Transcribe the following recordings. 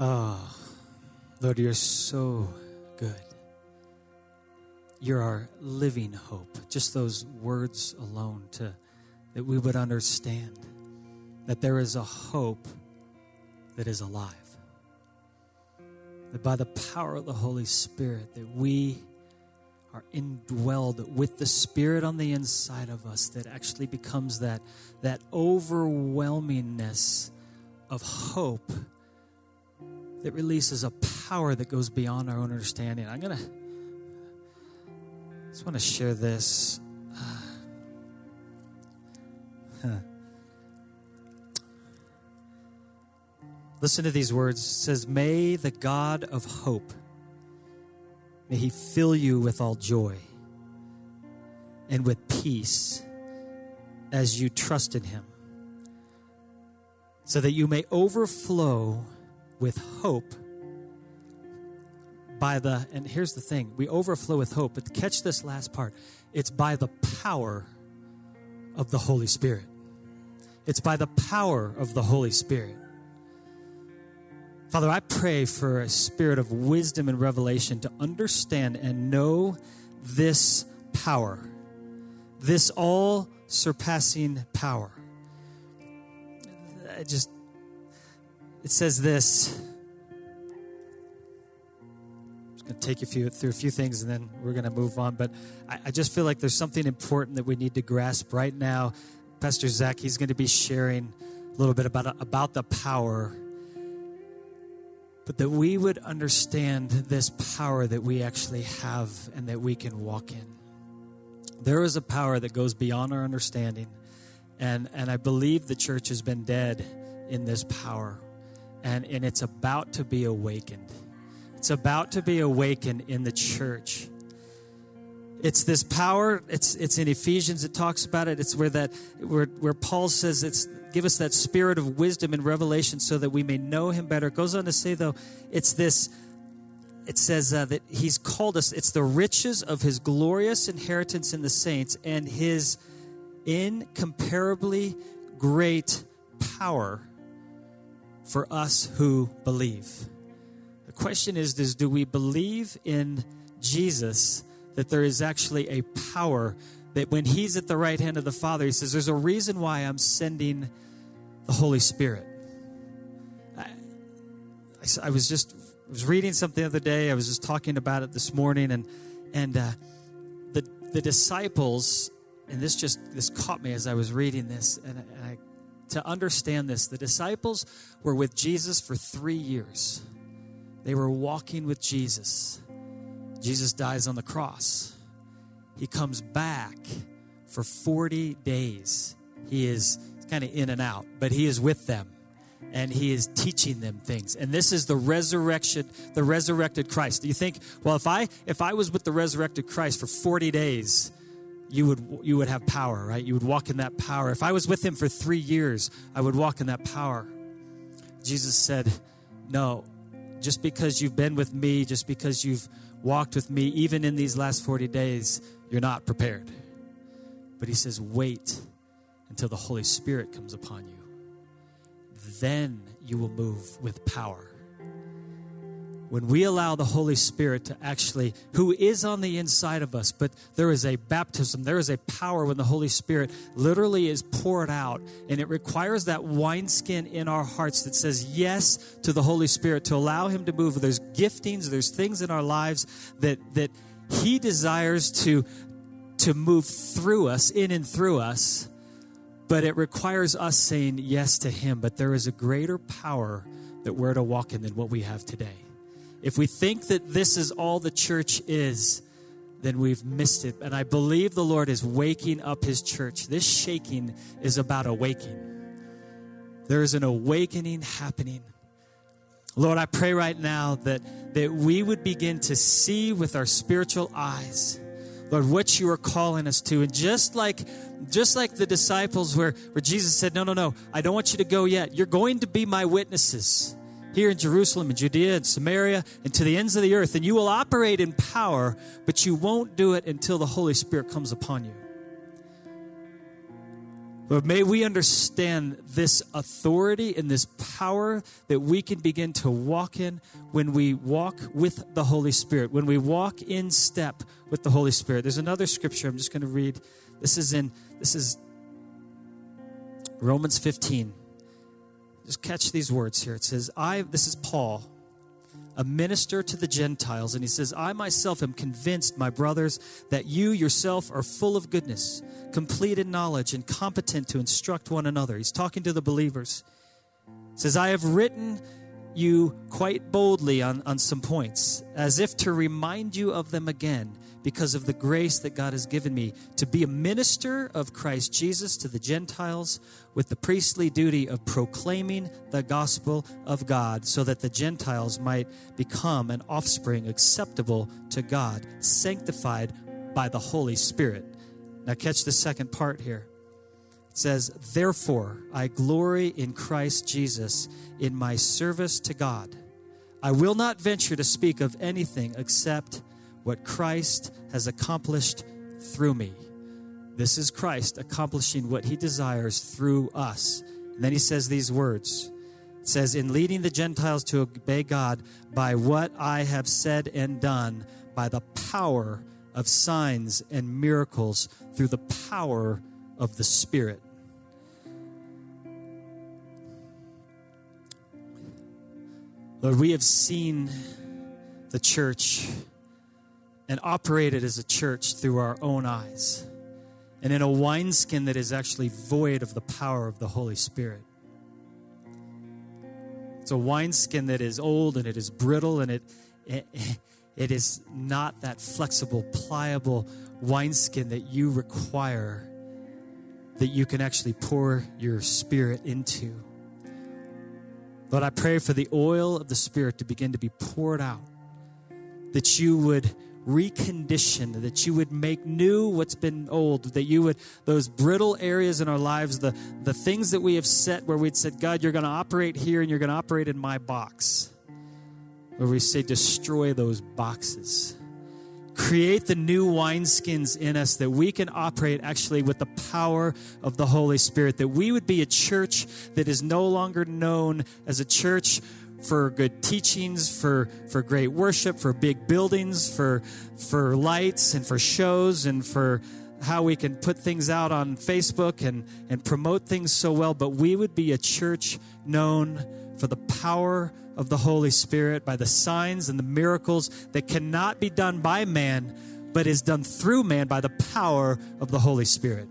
Oh, Lord, you're so good. You're our living hope. Just those words alone to that we would understand that there is a hope that is alive. That by the power of the Holy Spirit that we are indwelled with the spirit on the inside of us that actually becomes that that overwhelmingness of hope that releases a power that goes beyond our own understanding. I'm going to just want to share this. Listen to these words. It says, May the God of hope, may he fill you with all joy and with peace as you trust in him, so that you may overflow with hope by the, and here's the thing we overflow with hope, but catch this last part it's by the power of the Holy Spirit. It's by the power of the Holy Spirit. Father, I pray for a spirit of wisdom and revelation to understand and know this power, this all surpassing power. Just, it says this Just going to take you through a few things and then we're going to move on. But I, I, just feel like there's something important that we need to grasp right now. Pastor Zach, he's going to be sharing a little bit about, about the power, but that we would understand this power that we actually have and that we can walk in. There is a power that goes beyond our understanding. And, and I believe the church has been dead in this power. And, and it's about to be awakened it's about to be awakened in the church. It's this power, it's it's in Ephesians it talks about it. It's where that where where Paul says it's give us that spirit of wisdom and revelation so that we may know him better. It goes on to say though, it's this it says uh, that he's called us it's the riches of his glorious inheritance in the saints and his incomparably great power for us who believe The question is, is do we believe in Jesus that there is actually a power that when he's at the right hand of the Father, he says, There's a reason why I'm sending the Holy Spirit. I, I, I was just I was reading something the other day. I was just talking about it this morning, and and uh, the the disciples, and this just this caught me as I was reading this, and, and I, to understand this, the disciples were with Jesus for three years. They were walking with Jesus. Jesus dies on the cross. He comes back for 40 days. He is kind of in and out, but he is with them and he is teaching them things. And this is the resurrection, the resurrected Christ. Do you think, well, if I if I was with the resurrected Christ for 40 days, you would you would have power, right? You would walk in that power. If I was with him for 3 years, I would walk in that power. Jesus said, "No, just because you've been with me, just because you've walked with me, even in these last 40 days, you're not prepared. But he says, wait until the Holy Spirit comes upon you. Then you will move with power when we allow the Holy Spirit to actually, who is on the inside of us, but there is a baptism, there is a power when the Holy Spirit literally is poured out. And it requires that wineskin in our hearts that says yes to the Holy Spirit to allow Him to move. There's giftings, there's things in our lives that, that He desires to, to move through us, in and through us. But it requires us saying yes to Him. But there is a greater power that we're to walk in than what we have today. If we think that this is all the church is, then we've missed it. And I believe the Lord is waking up his church. This shaking is about awakening. There is an awakening happening. Lord, I pray right now that, that we would begin to see with our spiritual eyes, Lord, what you are calling us to. And just like just like the disciples where, where Jesus said, No, no, no, I don't want you to go yet. You're going to be my witnesses here in Jerusalem and Judea and Samaria and to the ends of the earth. And you will operate in power, but you won't do it until the Holy Spirit comes upon you. Lord, may we understand this authority and this power that we can begin to walk in when we walk with the Holy Spirit, when we walk in step with the Holy Spirit. There's another scripture I'm just going to read. This is in this is Romans 15. Just catch these words here. It says, I this is Paul a minister to the Gentiles. And he says, I myself am convinced, my brothers, that you yourself are full of goodness, complete in knowledge, and competent to instruct one another. He's talking to the believers. He says, I have written you quite boldly on, on some points, as if to remind you of them again because of the grace that God has given me to be a minister of Christ Jesus to the Gentiles with the priestly duty of proclaiming the gospel of God so that the Gentiles might become an offspring acceptable to God, sanctified by the Holy Spirit. Now, catch the second part here. It says, Therefore, I glory in Christ Jesus in my service to God. I will not venture to speak of anything except what Christ has accomplished through me. This is Christ accomplishing what he desires through us. And then he says these words. It says, In leading the Gentiles to obey God by what I have said and done, by the power of signs and miracles, through the power of the Spirit. Lord, we have seen the church and operated as a church through our own eyes and in a wineskin that is actually void of the power of the Holy Spirit. It's a wineskin that is old and it is brittle and it, it, it is not that flexible, pliable wineskin that you require that you can actually pour your spirit into. Lord, I pray for the oil of the Spirit to begin to be poured out, that you would recondition, that you would make new what's been old, that you would, those brittle areas in our lives, the, the things that we have set where we'd said, God, you're going to operate here and you're going to operate in my box. Where we say, destroy those boxes. Create the new wineskins in us that we can operate actually with the power of the Holy Spirit, that we would be a church that is no longer known as a church for good teachings, for, for great worship, for big buildings, for, for lights and for shows and for how we can put things out on Facebook and, and promote things so well, but we would be a church known for the power of the Holy Spirit, by the signs and the miracles that cannot be done by man, but is done through man by the power of the Holy Spirit.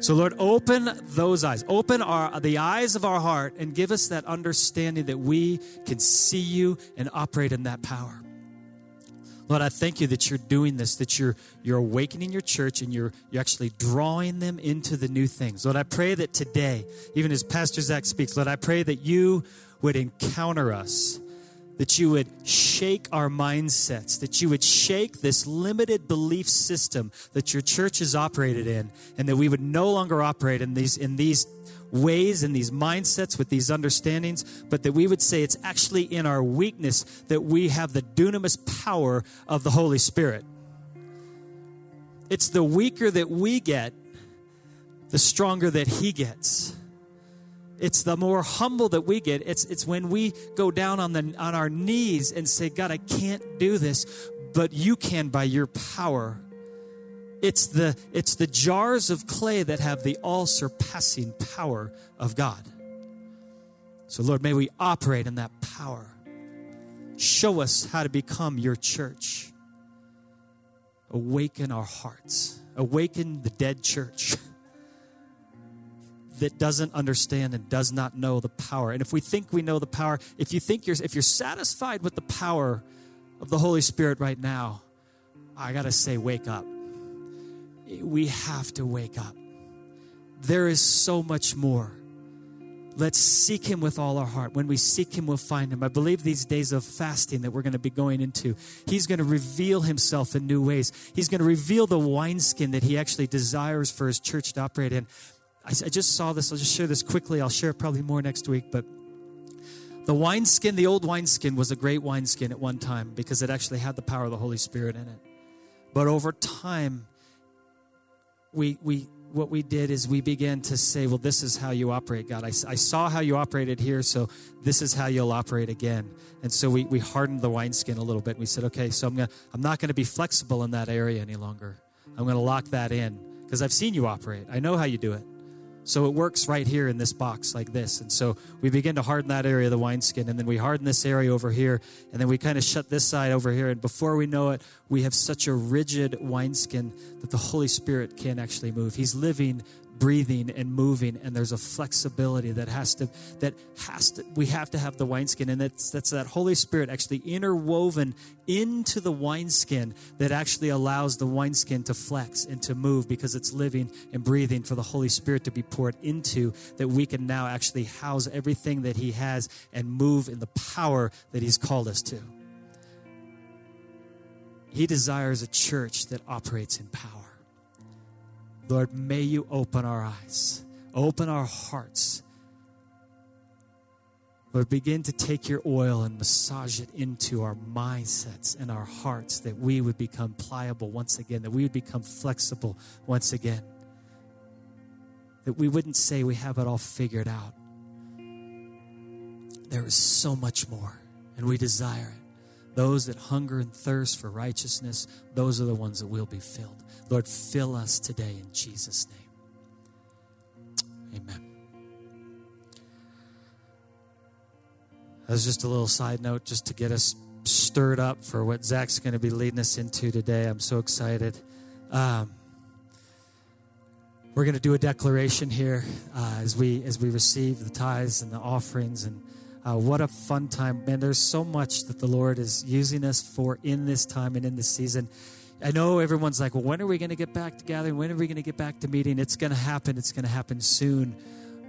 So, Lord, open those eyes. Open our, the eyes of our heart and give us that understanding that we can see you and operate in that power. Lord, I thank you that you're doing this, that you're, you're awakening your church and you're, you're actually drawing them into the new things. Lord, I pray that today, even as Pastor Zach speaks, Lord, I pray that you would encounter us that you would shake our mindsets, that you would shake this limited belief system that your church is operated in, and that we would no longer operate in these, in these ways and these mindsets with these understandings, but that we would say it's actually in our weakness that we have the dunamis power of the Holy Spirit. It's the weaker that we get, the stronger that He gets it's the more humble that we get. It's, it's when we go down on, the, on our knees and say, God, I can't do this, but you can by your power. It's the, it's the jars of clay that have the all surpassing power of God. So, Lord, may we operate in that power. Show us how to become your church. Awaken our hearts, awaken the dead church. that doesn't understand and does not know the power. And if we think we know the power, if you think you're if you're satisfied with the power of the Holy Spirit right now, I got to say wake up. We have to wake up. There is so much more. Let's seek him with all our heart. When we seek him, we'll find him. I believe these days of fasting that we're going to be going into, he's going to reveal himself in new ways. He's going to reveal the wineskin that he actually desires for his church to operate in. I, I just saw this. I'll just share this quickly. I'll share probably more next week. But the wineskin, the old wineskin, was a great wineskin at one time because it actually had the power of the Holy Spirit in it. But over time, we, we what we did is we began to say, well, this is how you operate, God. I, I saw how you operated here, so this is how you'll operate again. And so we, we hardened the wineskin a little bit. We said, okay, so I'm, gonna, I'm not going to be flexible in that area any longer. I'm going to lock that in because I've seen you operate. I know how you do it. So it works right here in this box like this. And so we begin to harden that area of the wineskin, and then we harden this area over here, and then we kind of shut this side over here. And before we know it, we have such a rigid wineskin that the Holy Spirit can't actually move. He's living breathing and moving and there's a flexibility that has to that has to we have to have the wineskin. And that's that's that holy spirit actually interwoven into the wineskin that actually allows the wineskin to flex and to move because it's living and breathing for the holy spirit to be poured into that we can now actually house everything that he has and move in the power that he's called us to. He desires a church that operates in power Lord, may you open our eyes, open our hearts. Lord, begin to take your oil and massage it into our mindsets and our hearts that we would become pliable once again, that we would become flexible once again, that we wouldn't say we have it all figured out. There is so much more, and we desire it. Those that hunger and thirst for righteousness, those are the ones that will be filled. Lord, fill us today in Jesus' name. Amen. That's just a little side note just to get us stirred up for what Zach's going to be leading us into today. I'm so excited. Um, we're going to do a declaration here uh, as we as we receive the tithes and the offerings and uh, what a fun time man there's so much that the lord is using us for in this time and in this season I know everyone's like, well, when are we going to get back to gathering? When are we going to get back to meeting? It's going to happen. It's going to happen soon.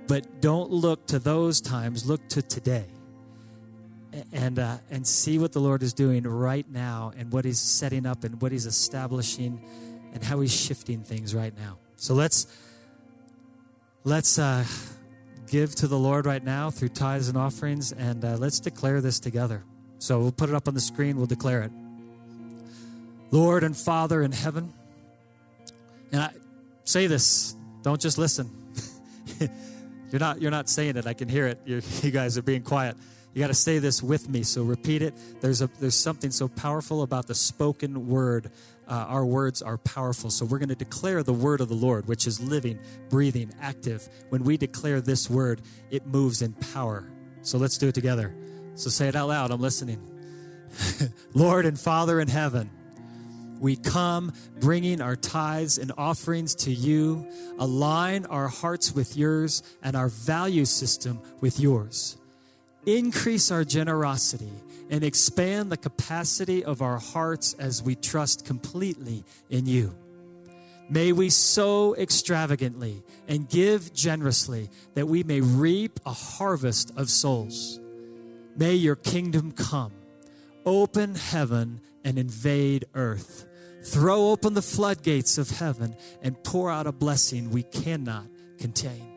But don't look to those times. Look to today, and uh, and see what the Lord is doing right now, and what He's setting up, and what He's establishing, and how He's shifting things right now. So let's let's uh, give to the Lord right now through tithes and offerings, and uh, let's declare this together. So we'll put it up on the screen. We'll declare it. Lord and Father in heaven. And I say this, don't just listen. you're not you're not saying it. I can hear it. You're, you guys are being quiet. You got to say this with me. So repeat it. There's a there's something so powerful about the spoken word. Uh, our words are powerful. So we're going to declare the word of the Lord, which is living, breathing, active. When we declare this word, it moves in power. So let's do it together. So say it out loud. I'm listening. Lord and Father in heaven we come bringing our tithes and offerings to you, align our hearts with yours and our value system with yours. Increase our generosity and expand the capacity of our hearts as we trust completely in you. May we sow extravagantly and give generously that we may reap a harvest of souls. May your kingdom come, open heaven, and invade earth. Throw open the floodgates of heaven and pour out a blessing we cannot contain.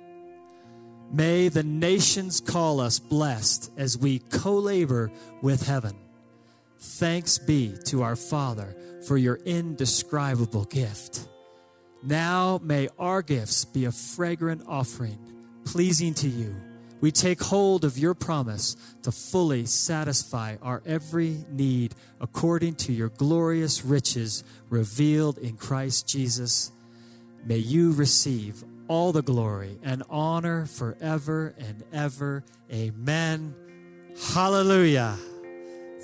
May the nations call us blessed as we co labor with heaven. Thanks be to our Father for your indescribable gift. Now may our gifts be a fragrant offering, pleasing to you we take hold of your promise to fully satisfy our every need according to your glorious riches revealed in Christ Jesus. May you receive all the glory and honor forever and ever. Amen. Hallelujah.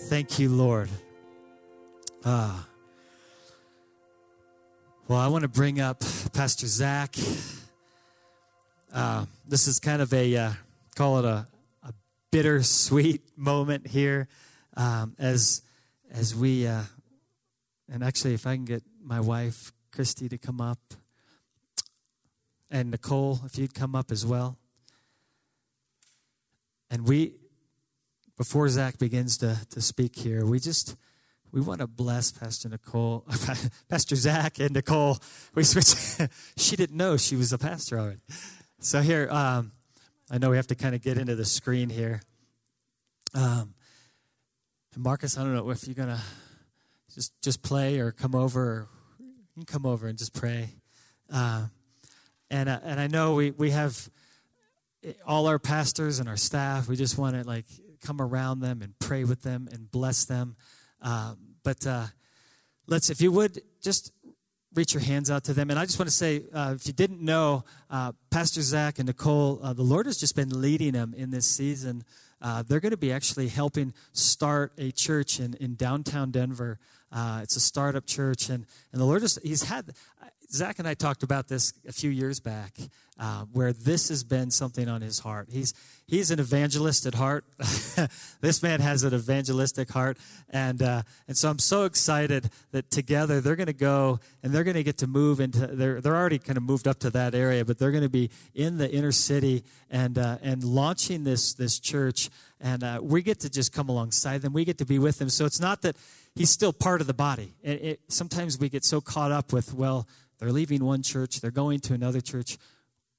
Thank you, Lord. Ah. Well, I want to bring up Pastor Zach. Uh, this is kind of a uh, call it a, a bittersweet moment here um, as as we uh, and actually if I can get my wife Christy to come up and Nicole if you'd come up as well and we before Zach begins to to speak here we just we want to bless Pastor Nicole, Pastor Zach and Nicole. We switched. she didn't know she was a pastor already. So here, um, I know we have to kind of get into the screen here. Um, Marcus, I don't know if you're gonna just just play or come over. Or come over and just pray. Uh, And, uh, and I know we, we have all our pastors and our staff, we just want to like come around them and pray with them and bless them. Uh, but uh, let's, if you would, just reach your hands out to them. And I just want to say, uh, if you didn't know, uh, Pastor Zach and Nicole, uh, the Lord has just been leading them in this season. Uh, they're going to be actually helping start a church in, in downtown Denver. Uh, it's a startup church, and, and the Lord is, he's had, Zach and I talked about this a few years back, uh, where this has been something on his heart. He's he's an evangelist at heart. this man has an evangelistic heart, and uh, and so I'm so excited that together they're going to go and they're going to get to move into. They're they're already kind of moved up to that area, but they're going to be in the inner city and uh, and launching this this church, and uh, we get to just come alongside them. We get to be with them. So it's not that he's still part of the body. It, it, sometimes we get so caught up with well they're leaving one church, they're going to another church.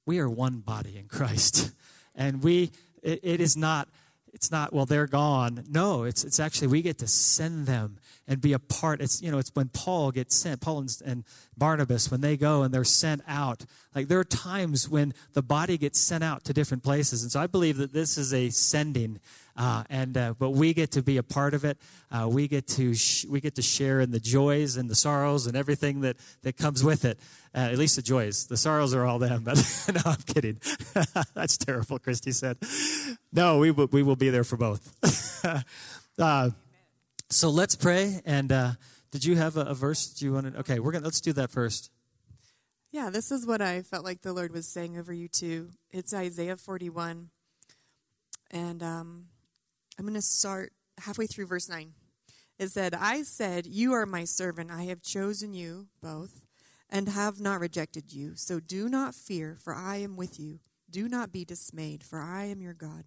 We are one body in Christ. And we, it, it is not, it's not, well, they're gone. No, it's, it's actually, we get to send them and be a part. It's, you know, it's when Paul gets sent, Paul and, and Barnabas, when they go and they're sent out. Like there are times when the body gets sent out to different places. And so I believe that this is a sending uh, and uh, but we get to be a part of it. Uh, we get to sh- we get to share in the joys and the sorrows and everything that that comes with it. Uh, at least the joys. The sorrows are all them. But no, I'm kidding. That's terrible. Christy said, "No, we will, we will be there for both." Uh, so let's pray. And uh, did you have a, a verse? Do you want to? Okay, we're gonna let's do that first. Yeah, this is what I felt like the Lord was saying over you too. It's Isaiah 41. And um, I'm going to start halfway through verse 9. It said, I said, You are my servant. I have chosen you both and have not rejected you. So do not fear, for I am with you. Do not be dismayed, for I am your God.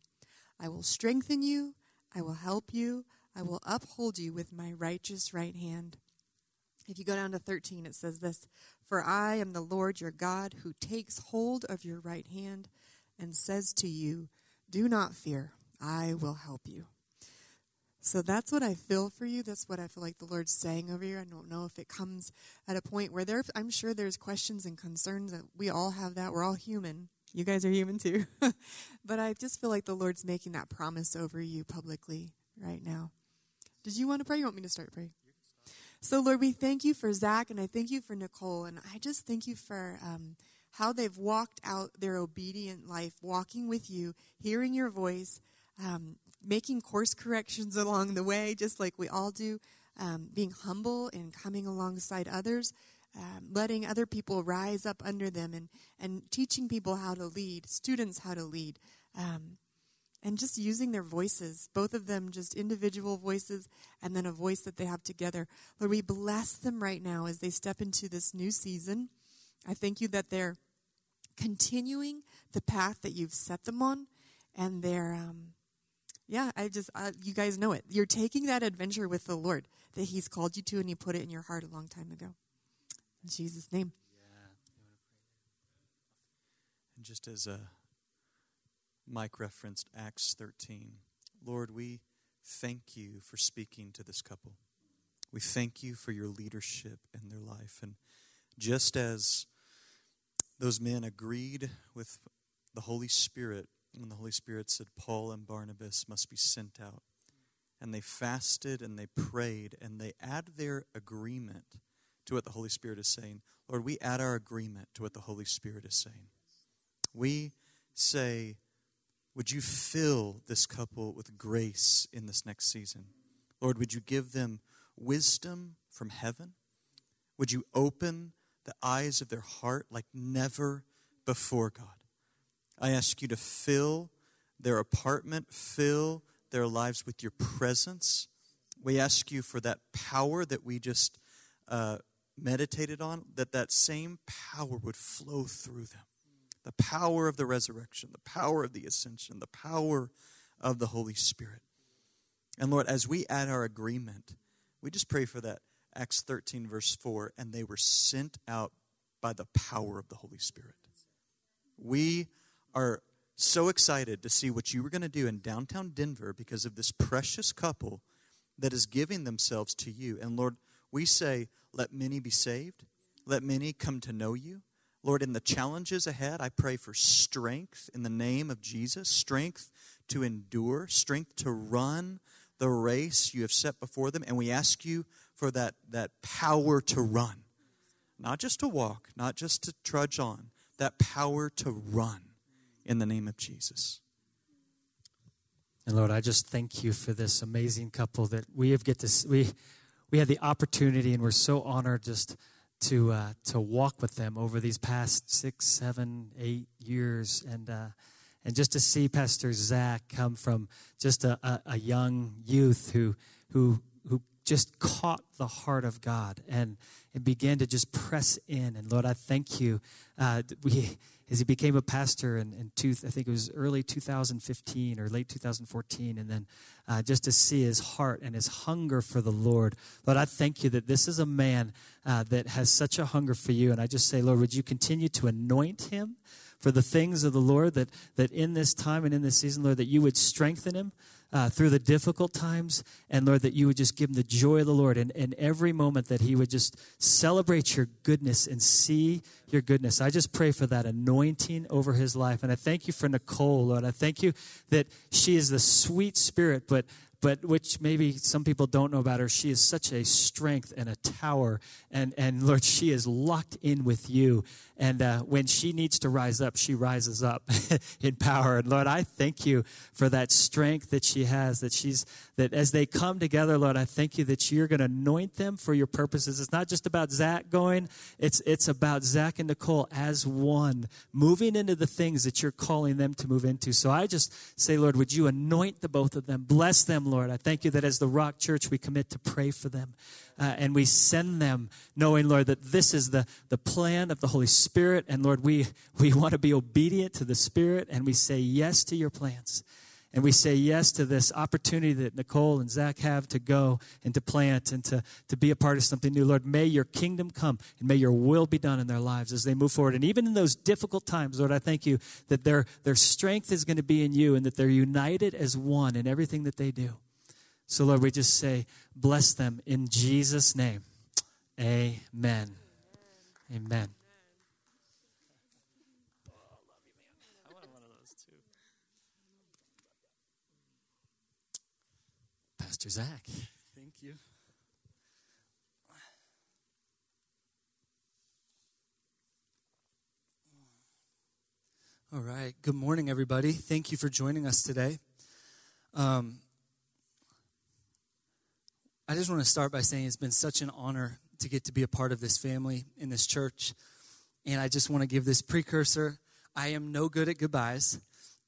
I will strengthen you. I will help you. I will uphold you with my righteous right hand. If you go down to 13, it says this For I am the Lord your God who takes hold of your right hand and says to you, Do not fear. I will help you. So that's what I feel for you. That's what I feel like the Lord's saying over you. I don't know if it comes at a point where there, I'm sure there's questions and concerns that we all have that. We're all human. You guys are human too. but I just feel like the Lord's making that promise over you publicly right now. Did you want to pray? You want me to start praying? So, Lord, we thank you for Zach and I thank you for Nicole. And I just thank you for um, how they've walked out their obedient life, walking with you, hearing your voice um, making course corrections along the way, just like we all do, um, being humble and coming alongside others, um, letting other people rise up under them, and, and teaching people how to lead, students how to lead, um, and just using their voices, both of them just individual voices and then a voice that they have together. Lord, we bless them right now as they step into this new season. I thank you that they're continuing the path that you've set them on and they're um, yeah, I just, uh, you guys know it. You're taking that adventure with the Lord that He's called you to and He put it in your heart a long time ago. In Jesus' name. And just as uh, Mike referenced Acts 13, Lord, we thank you for speaking to this couple. We thank you for your leadership in their life. And just as those men agreed with the Holy Spirit when the Holy Spirit said, Paul and Barnabas must be sent out. And they fasted and they prayed and they add their agreement to what the Holy Spirit is saying. Lord, we add our agreement to what the Holy Spirit is saying. We say, Would you fill this couple with grace in this next season? Lord, would you give them wisdom from heaven? Would you open the eyes of their heart like never before, God? I ask you to fill their apartment, fill their lives with your presence. We ask you for that power that we just uh, meditated on, that that same power would flow through them. The power of the resurrection, the power of the ascension, the power of the Holy Spirit. And Lord, as we add our agreement, we just pray for that. Acts 13, verse 4, and they were sent out by the power of the Holy Spirit. We are so excited to see what you were going to do in downtown Denver because of this precious couple that is giving themselves to you. And Lord, we say, let many be saved, let many come to know you, Lord, in the challenges ahead, I pray for strength in the name of Jesus, strength to endure, strength to run the race you have set before them. And we ask you for that, that power to run, not just to walk, not just to trudge on, that power to run in the name of Jesus. And Lord, I just thank you for this amazing couple that we have get to we we had the opportunity, and we're so honored just to uh, to walk with them over these past six, seven, eight years, and uh, and just to see Pastor Zach come from just a, a, a young youth who who who just caught the heart of God and and began to just press in. And Lord, I thank you. Uh, we as he became a pastor in, in two, I think it was early 2015 or late 2014, and then uh, just to see his heart and his hunger for the Lord. Lord, I thank you that this is a man uh, that has such a hunger for you, and I just say, Lord, would you continue to anoint him? For the things of the Lord, that, that in this time and in this season, Lord, that you would strengthen him, uh, through the difficult times. And Lord, that you would just give him the joy of the Lord. And, and every moment that he would just celebrate your goodness and see your goodness. I just pray for that anointing over his life. And I thank you for Nicole, Lord. I thank you that she is the sweet spirit, but but which maybe some people don't know about her. She is such a strength and a tower. And, and Lord, she is locked in with you. And uh, when she needs to rise up, she rises up in power. And Lord, I thank you for that strength that she has, that she's, that as they come together, Lord, I thank you that you're going to anoint them for your purposes. It's not just about Zach going, it's, it's about Zach and Nicole as one, moving into the things that you're calling them to move into. So I just say, Lord, would you anoint the both of them? Bless them, Lord. I thank you that as the Rock Church, we commit to pray for them. Uh, and we send them knowing, Lord, that this is the, the plan of the Holy Spirit. And Lord, we, we want to be obedient to the Spirit and we say yes to your plans. And we say yes to this opportunity that Nicole and Zach have to go and to plant and to, to be a part of something new. Lord, may your kingdom come and may your will be done in their lives as they move forward. And even in those difficult times, Lord, I thank you that their, their strength is going to be in you and that they're united as one in everything that they do. So, Lord, we just say, bless them in Jesus' name. Amen. Amen. Love. I want one of those too. Pastor Zach. Thank you. All right. Good morning, everybody. Thank you for joining us today. Um, I just want to start by saying it's been such an honor to get to be a part of this family in this church. And I just want to give this precursor. I am no good at goodbyes.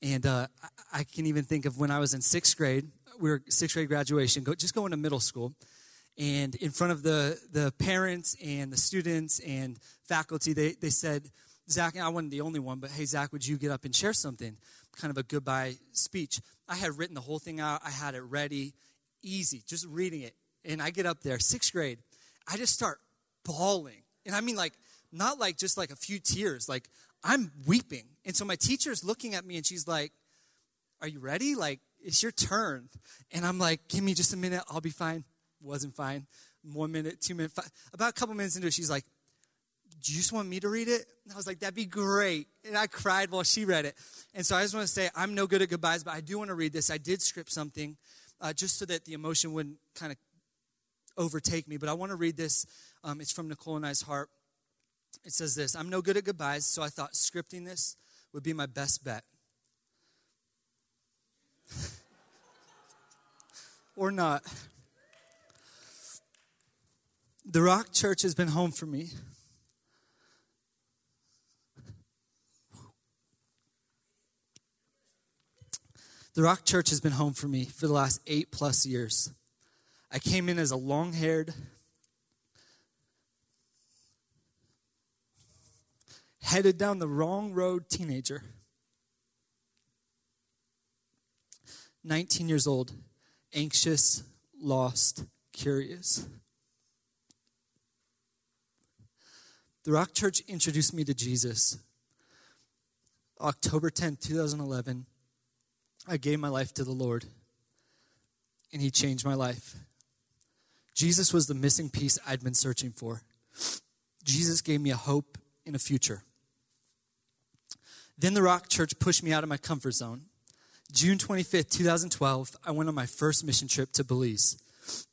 And uh, I can even think of when I was in sixth grade, we were sixth grade graduation, go, just going to middle school. And in front of the, the parents and the students and faculty, they, they said, Zach, I wasn't the only one, but hey, Zach, would you get up and share something? Kind of a goodbye speech. I had written the whole thing out, I had it ready, easy, just reading it. And I get up there, sixth grade, I just start bawling. And I mean, like, not like just like a few tears, like, I'm weeping. And so my teacher's looking at me and she's like, Are you ready? Like, it's your turn. And I'm like, Give me just a minute, I'll be fine. Wasn't fine. One minute, two minutes, five. About a couple minutes into it, she's like, do you just want me to read it? And I was like, that'd be great. And I cried while she read it. And so I just want to say, I'm no good at goodbyes, but I do want to read this. I did script something uh, just so that the emotion wouldn't kind of overtake me. But I want to read this. Um, it's from Nicole and I's heart. It says this I'm no good at goodbyes, so I thought scripting this would be my best bet. or not. The Rock Church has been home for me. The Rock Church has been home for me for the last eight plus years. I came in as a long haired, headed down the wrong road teenager. 19 years old, anxious, lost, curious. The Rock Church introduced me to Jesus. October 10th, 2011, I gave my life to the Lord, and He changed my life. Jesus was the missing piece I'd been searching for. Jesus gave me a hope and a future. Then the Rock Church pushed me out of my comfort zone. June 25th, 2012, I went on my first mission trip to Belize.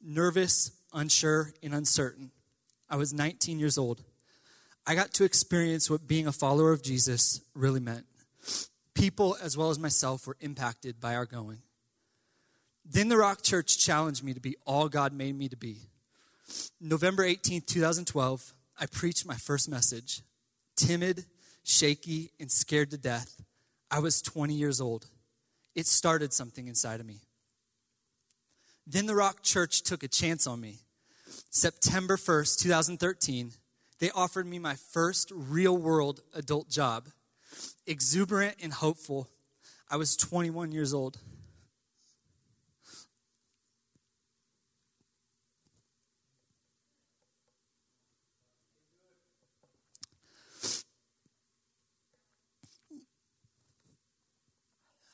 Nervous, unsure, and uncertain. I was 19 years old. I got to experience what being a follower of Jesus really meant. People, as well as myself, were impacted by our going. Then the Rock Church challenged me to be all God made me to be. November 18th, 2012, I preached my first message. Timid, shaky, and scared to death. I was 20 years old. It started something inside of me. Then the Rock Church took a chance on me. September 1st, 2013, they offered me my first real world adult job. Exuberant and hopeful, I was 21 years old.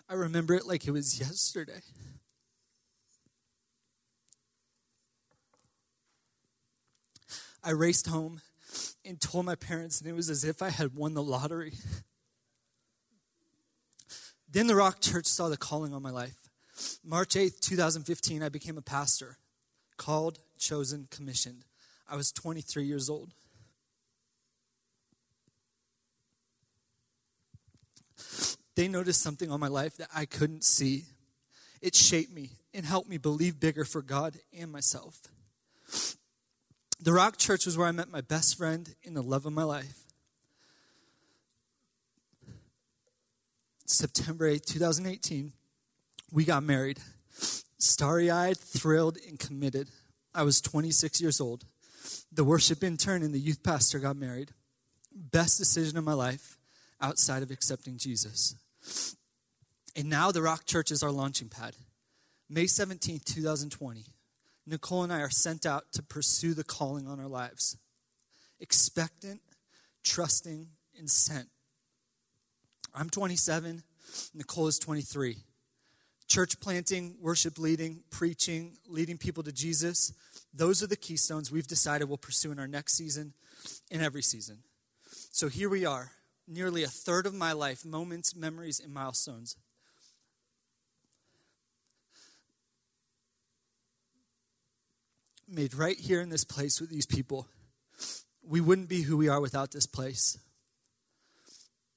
I remember it like it was yesterday. I raced home and told my parents, and it was as if I had won the lottery. Then the Rock Church saw the calling on my life. March 8th, 2015, I became a pastor, called, chosen, commissioned. I was 23 years old. They noticed something on my life that I couldn't see. It shaped me and helped me believe bigger for God and myself. The Rock Church was where I met my best friend and the love of my life. September 8th, 2018, we got married. Starry eyed, thrilled, and committed. I was 26 years old. The worship intern and the youth pastor got married. Best decision of my life outside of accepting Jesus. And now the Rock Church is our launching pad. May 17th, 2020, Nicole and I are sent out to pursue the calling on our lives. Expectant, trusting, and sent. I'm 27, Nicole is 23. Church planting, worship leading, preaching, leading people to Jesus, those are the keystones we've decided we'll pursue in our next season and every season. So here we are, nearly a third of my life, moments, memories, and milestones. Made right here in this place with these people. We wouldn't be who we are without this place.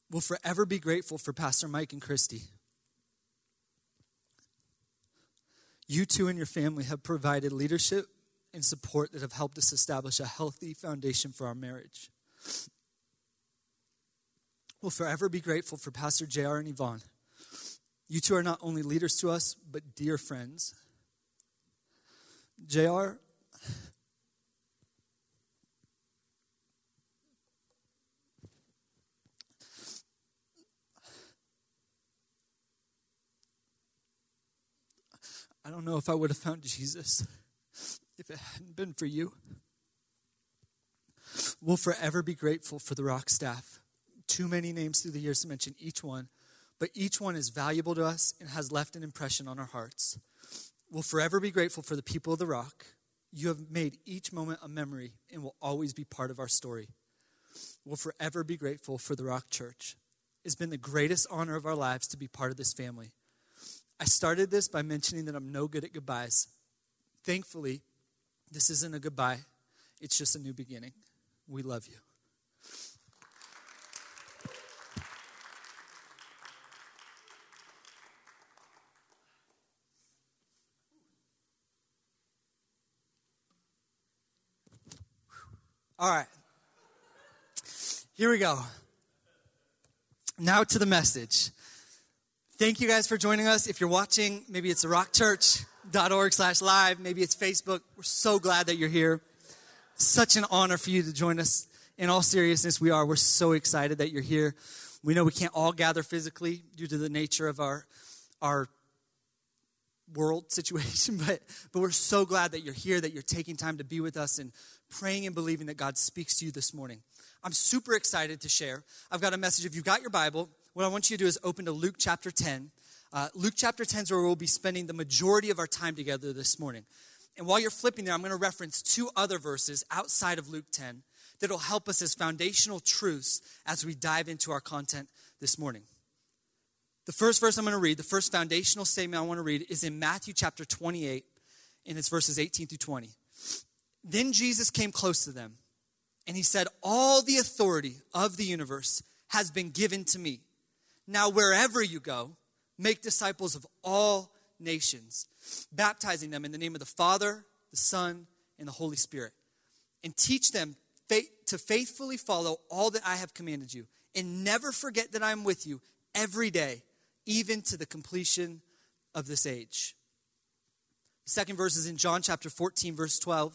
We'll forever be grateful for Pastor Mike and Christy. You two and your family have provided leadership and support that have helped us establish a healthy foundation for our marriage. We'll forever be grateful for Pastor JR and Yvonne. You two are not only leaders to us, but dear friends. JR, I don't know if I would have found Jesus if it hadn't been for you. We'll forever be grateful for the Rock staff too many names through the years to mention each one, but each one is valuable to us and has left an impression on our hearts. We'll forever be grateful for the people of the rock. You have made each moment a memory and will always be part of our story. We'll forever be grateful for the Rock Church. It's been the greatest honor of our lives to be part of this family. I started this by mentioning that I'm no good at goodbyes. Thankfully, this isn't a goodbye, it's just a new beginning. We love you. All right. Here we go. Now to the message. Thank you guys for joining us. If you're watching, maybe it's rockchurch.org slash live, maybe it's Facebook. We're so glad that you're here. Such an honor for you to join us. In all seriousness, we are. We're so excited that you're here. We know we can't all gather physically due to the nature of our, our world situation, but, but we're so glad that you're here, that you're taking time to be with us and praying and believing that God speaks to you this morning. I'm super excited to share. I've got a message. If you've got your Bible, what I want you to do is open to Luke chapter 10. Uh, Luke chapter 10 is where we'll be spending the majority of our time together this morning. And while you're flipping there, I'm going to reference two other verses outside of Luke 10 that'll help us as foundational truths as we dive into our content this morning. The first verse I'm going to read, the first foundational statement I want to read, is in Matthew chapter 28, and it's verses 18 through 20. Then Jesus came close to them, and he said, All the authority of the universe has been given to me. Now, wherever you go, make disciples of all nations, baptizing them in the name of the Father, the Son, and the Holy Spirit, and teach them to faithfully follow all that I have commanded you, and never forget that I am with you every day, even to the completion of this age. The second verse is in John chapter 14, verse 12.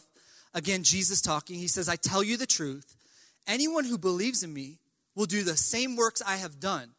Again, Jesus talking. He says, I tell you the truth. Anyone who believes in me will do the same works I have done,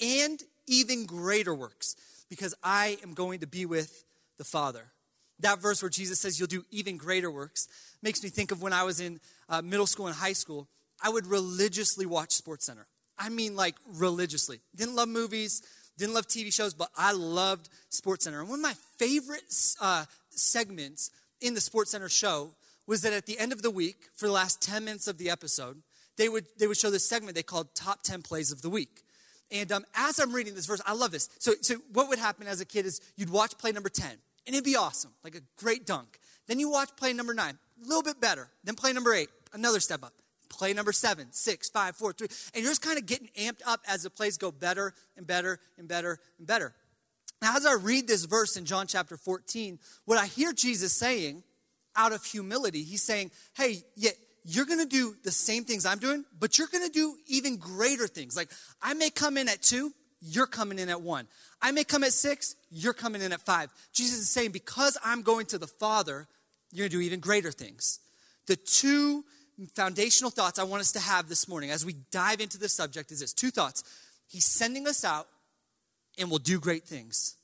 and even greater works, because I am going to be with the Father. That verse where Jesus says you'll do even greater works makes me think of when I was in uh, middle school and high school. I would religiously watch Sports Center. I mean, like religiously. Didn't love movies, didn't love TV shows, but I loved Sports Center. And one of my favorite uh, segments in the Sports Center show was that at the end of the week, for the last 10 minutes of the episode, they would, they would show this segment they called Top 10 Plays of the Week. And um, as I'm reading this verse, I love this. So, so, what would happen as a kid is you'd watch play number 10, and it'd be awesome, like a great dunk. Then you watch play number nine, a little bit better. Then play number eight, another step up. Play number seven, six, five, four, three. And you're just kind of getting amped up as the plays go better and better and better and better. Now, as I read this verse in John chapter 14, what I hear Jesus saying out of humility, he's saying, hey, yeah, you're gonna do the same things I'm doing, but you're gonna do even greater things. Like, I may come in at two, you're coming in at one. I may come at six, you're coming in at five. Jesus is saying, because I'm going to the Father, you're gonna do even greater things. The two foundational thoughts I want us to have this morning as we dive into this subject is this two thoughts. He's sending us out and we'll do great things.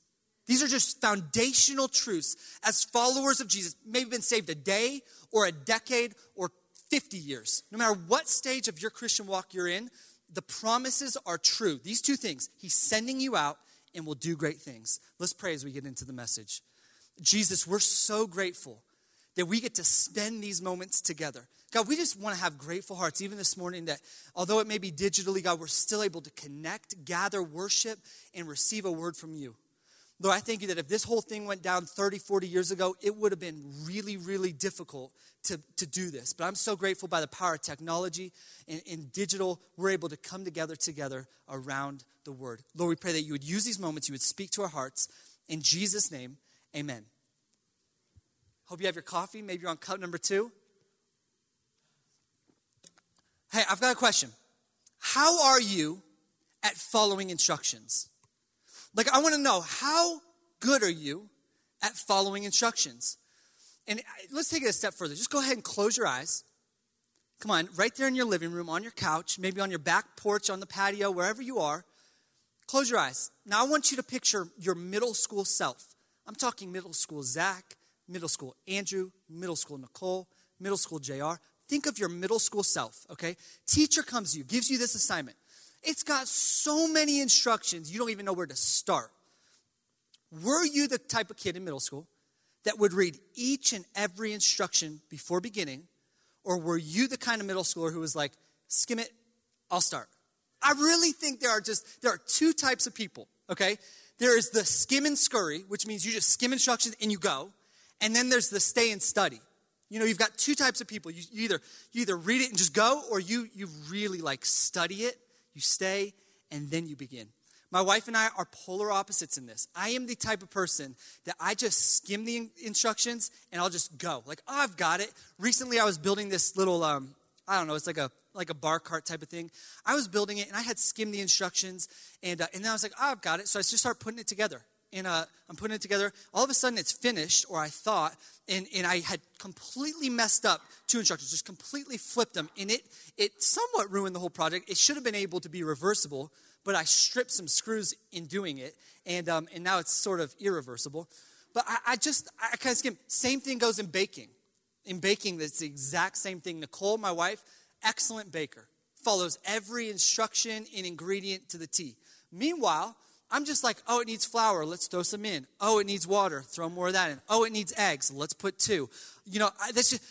These are just foundational truths as followers of Jesus, maybe been saved a day or a decade or 50 years. No matter what stage of your Christian walk you're in, the promises are true. These two things, He's sending you out and will do great things. Let's pray as we get into the message. Jesus, we're so grateful that we get to spend these moments together. God, we just want to have grateful hearts, even this morning, that although it may be digitally, God, we're still able to connect, gather, worship, and receive a word from you. Lord, I thank you that if this whole thing went down 30, 40 years ago, it would have been really, really difficult to, to do this. But I'm so grateful by the power of technology and, and digital, we're able to come together together around the word. Lord, we pray that you would use these moments, you would speak to our hearts. In Jesus' name, amen. Hope you have your coffee. Maybe you're on cup number two. Hey, I've got a question. How are you at following instructions? Like, I want to know how good are you at following instructions? And uh, let's take it a step further. Just go ahead and close your eyes. Come on, right there in your living room, on your couch, maybe on your back porch, on the patio, wherever you are. Close your eyes. Now, I want you to picture your middle school self. I'm talking middle school Zach, middle school Andrew, middle school Nicole, middle school JR. Think of your middle school self, okay? Teacher comes to you, gives you this assignment. It's got so many instructions, you don't even know where to start. Were you the type of kid in middle school that would read each and every instruction before beginning? Or were you the kind of middle schooler who was like, skim it, I'll start? I really think there are just, there are two types of people, okay? There is the skim and scurry, which means you just skim instructions and you go. And then there's the stay and study. You know, you've got two types of people. You, you either you either read it and just go, or you you really like study it you stay, and then you begin. My wife and I are polar opposites in this. I am the type of person that I just skim the instructions and I'll just go. Like, oh, I've got it. Recently, I was building this little, um, I don't know, it's like a like a bar cart type of thing. I was building it and I had skimmed the instructions and uh, and then I was like, oh, I've got it. So I just start putting it together. And uh, I'm putting it together. All of a sudden, it's finished, or I thought, and, and I had completely messed up two instructions, just completely flipped them. And it, it somewhat ruined the whole project. It should have been able to be reversible, but I stripped some screws in doing it. And, um, and now it's sort of irreversible. But I, I just, I kind of skim. Same thing goes in baking. In baking, it's the exact same thing. Nicole, my wife, excellent baker, follows every instruction and ingredient to the T. Meanwhile, I'm just like, oh, it needs flour. Let's throw some in. Oh, it needs water. Throw more of that in. Oh, it needs eggs. Let's put two. You know, I, that's just,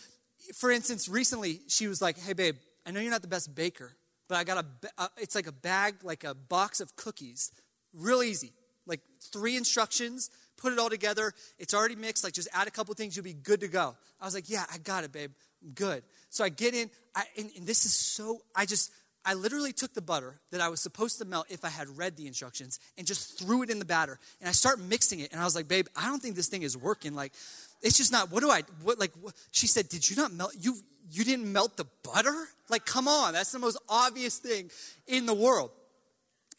for instance, recently she was like, hey, babe, I know you're not the best baker, but I got a, it's like a bag, like a box of cookies. Real easy. Like three instructions, put it all together. It's already mixed. Like just add a couple things, you'll be good to go. I was like, yeah, I got it, babe. I'm good. So I get in, I, and, and this is so, I just, I literally took the butter that I was supposed to melt if I had read the instructions and just threw it in the batter. And I start mixing it. And I was like, babe, I don't think this thing is working. Like, it's just not, what do I, what, like, what? she said, did you not melt, you, you didn't melt the butter? Like, come on, that's the most obvious thing in the world.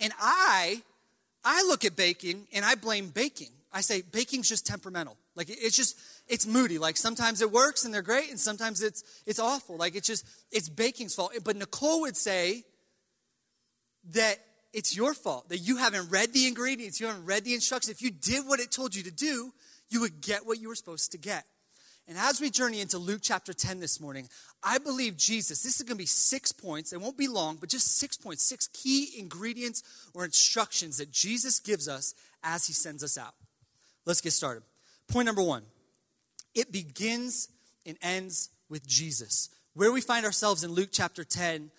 And I, I look at baking and I blame baking. I say baking's just temperamental. Like it's just it's moody. Like sometimes it works and they're great, and sometimes it's it's awful. Like it's just it's baking's fault. But Nicole would say that it's your fault that you haven't read the ingredients, you haven't read the instructions. If you did what it told you to do, you would get what you were supposed to get. And as we journey into Luke chapter 10 this morning, I believe Jesus, this is going to be six points. It won't be long, but just six points, six key ingredients or instructions that Jesus gives us as he sends us out. Let's get started. Point number one it begins and ends with Jesus. Where we find ourselves in Luke chapter 10,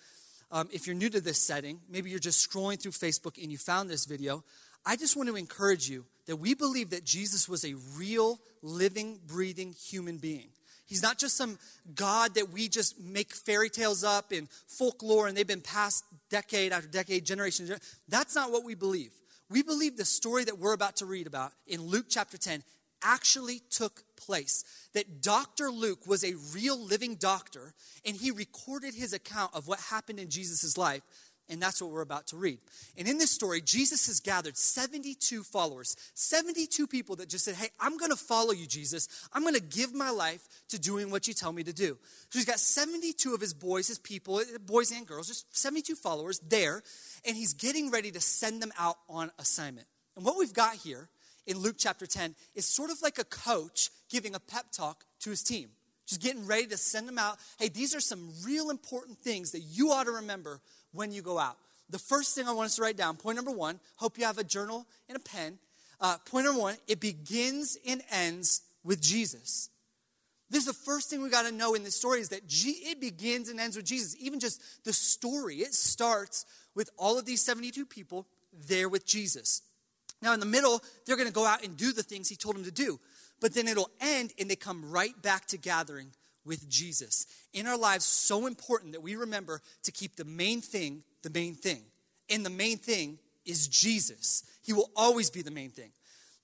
um, if you're new to this setting, maybe you're just scrolling through Facebook and you found this video, I just want to encourage you that we believe that Jesus was a real, living, breathing human being. He's not just some God that we just make fairy tales up in folklore and they've been passed decade after decade, generation. That's not what we believe. We believe the story that we're about to read about in Luke chapter 10 actually took place. That Dr. Luke was a real living doctor and he recorded his account of what happened in Jesus' life and that's what we're about to read. And in this story, Jesus has gathered 72 followers, 72 people that just said, Hey, I'm to follow you, Jesus. I'm to give my life to doing what you tell me to do. So he's got 72 of his boys, his people, eh, boys and girls, just 72 followers there, and he's getting ready to send them out on assignment. And what we've got here in Luke chapter 10 is sort of like a coach giving a pep talk to his team. Just getting ready to send them out. Hey, these are some real important things that you ought to remember when you go out. The first thing I want us to write down, point number one, hope you have a journal and a pen. Uh, point number one, it begins and ends with Jesus. This is the first thing we got to know in this story is that G- it begins and ends with Jesus. Even just the story, it starts with all of these 72 people there with Jesus. Now, in the middle, they're going to go out and do the things he told them to do. But then it'll end and they come right back to gathering with Jesus. In our lives, so important that we remember to keep the main thing the main thing. And the main thing is Jesus. He will always be the main thing.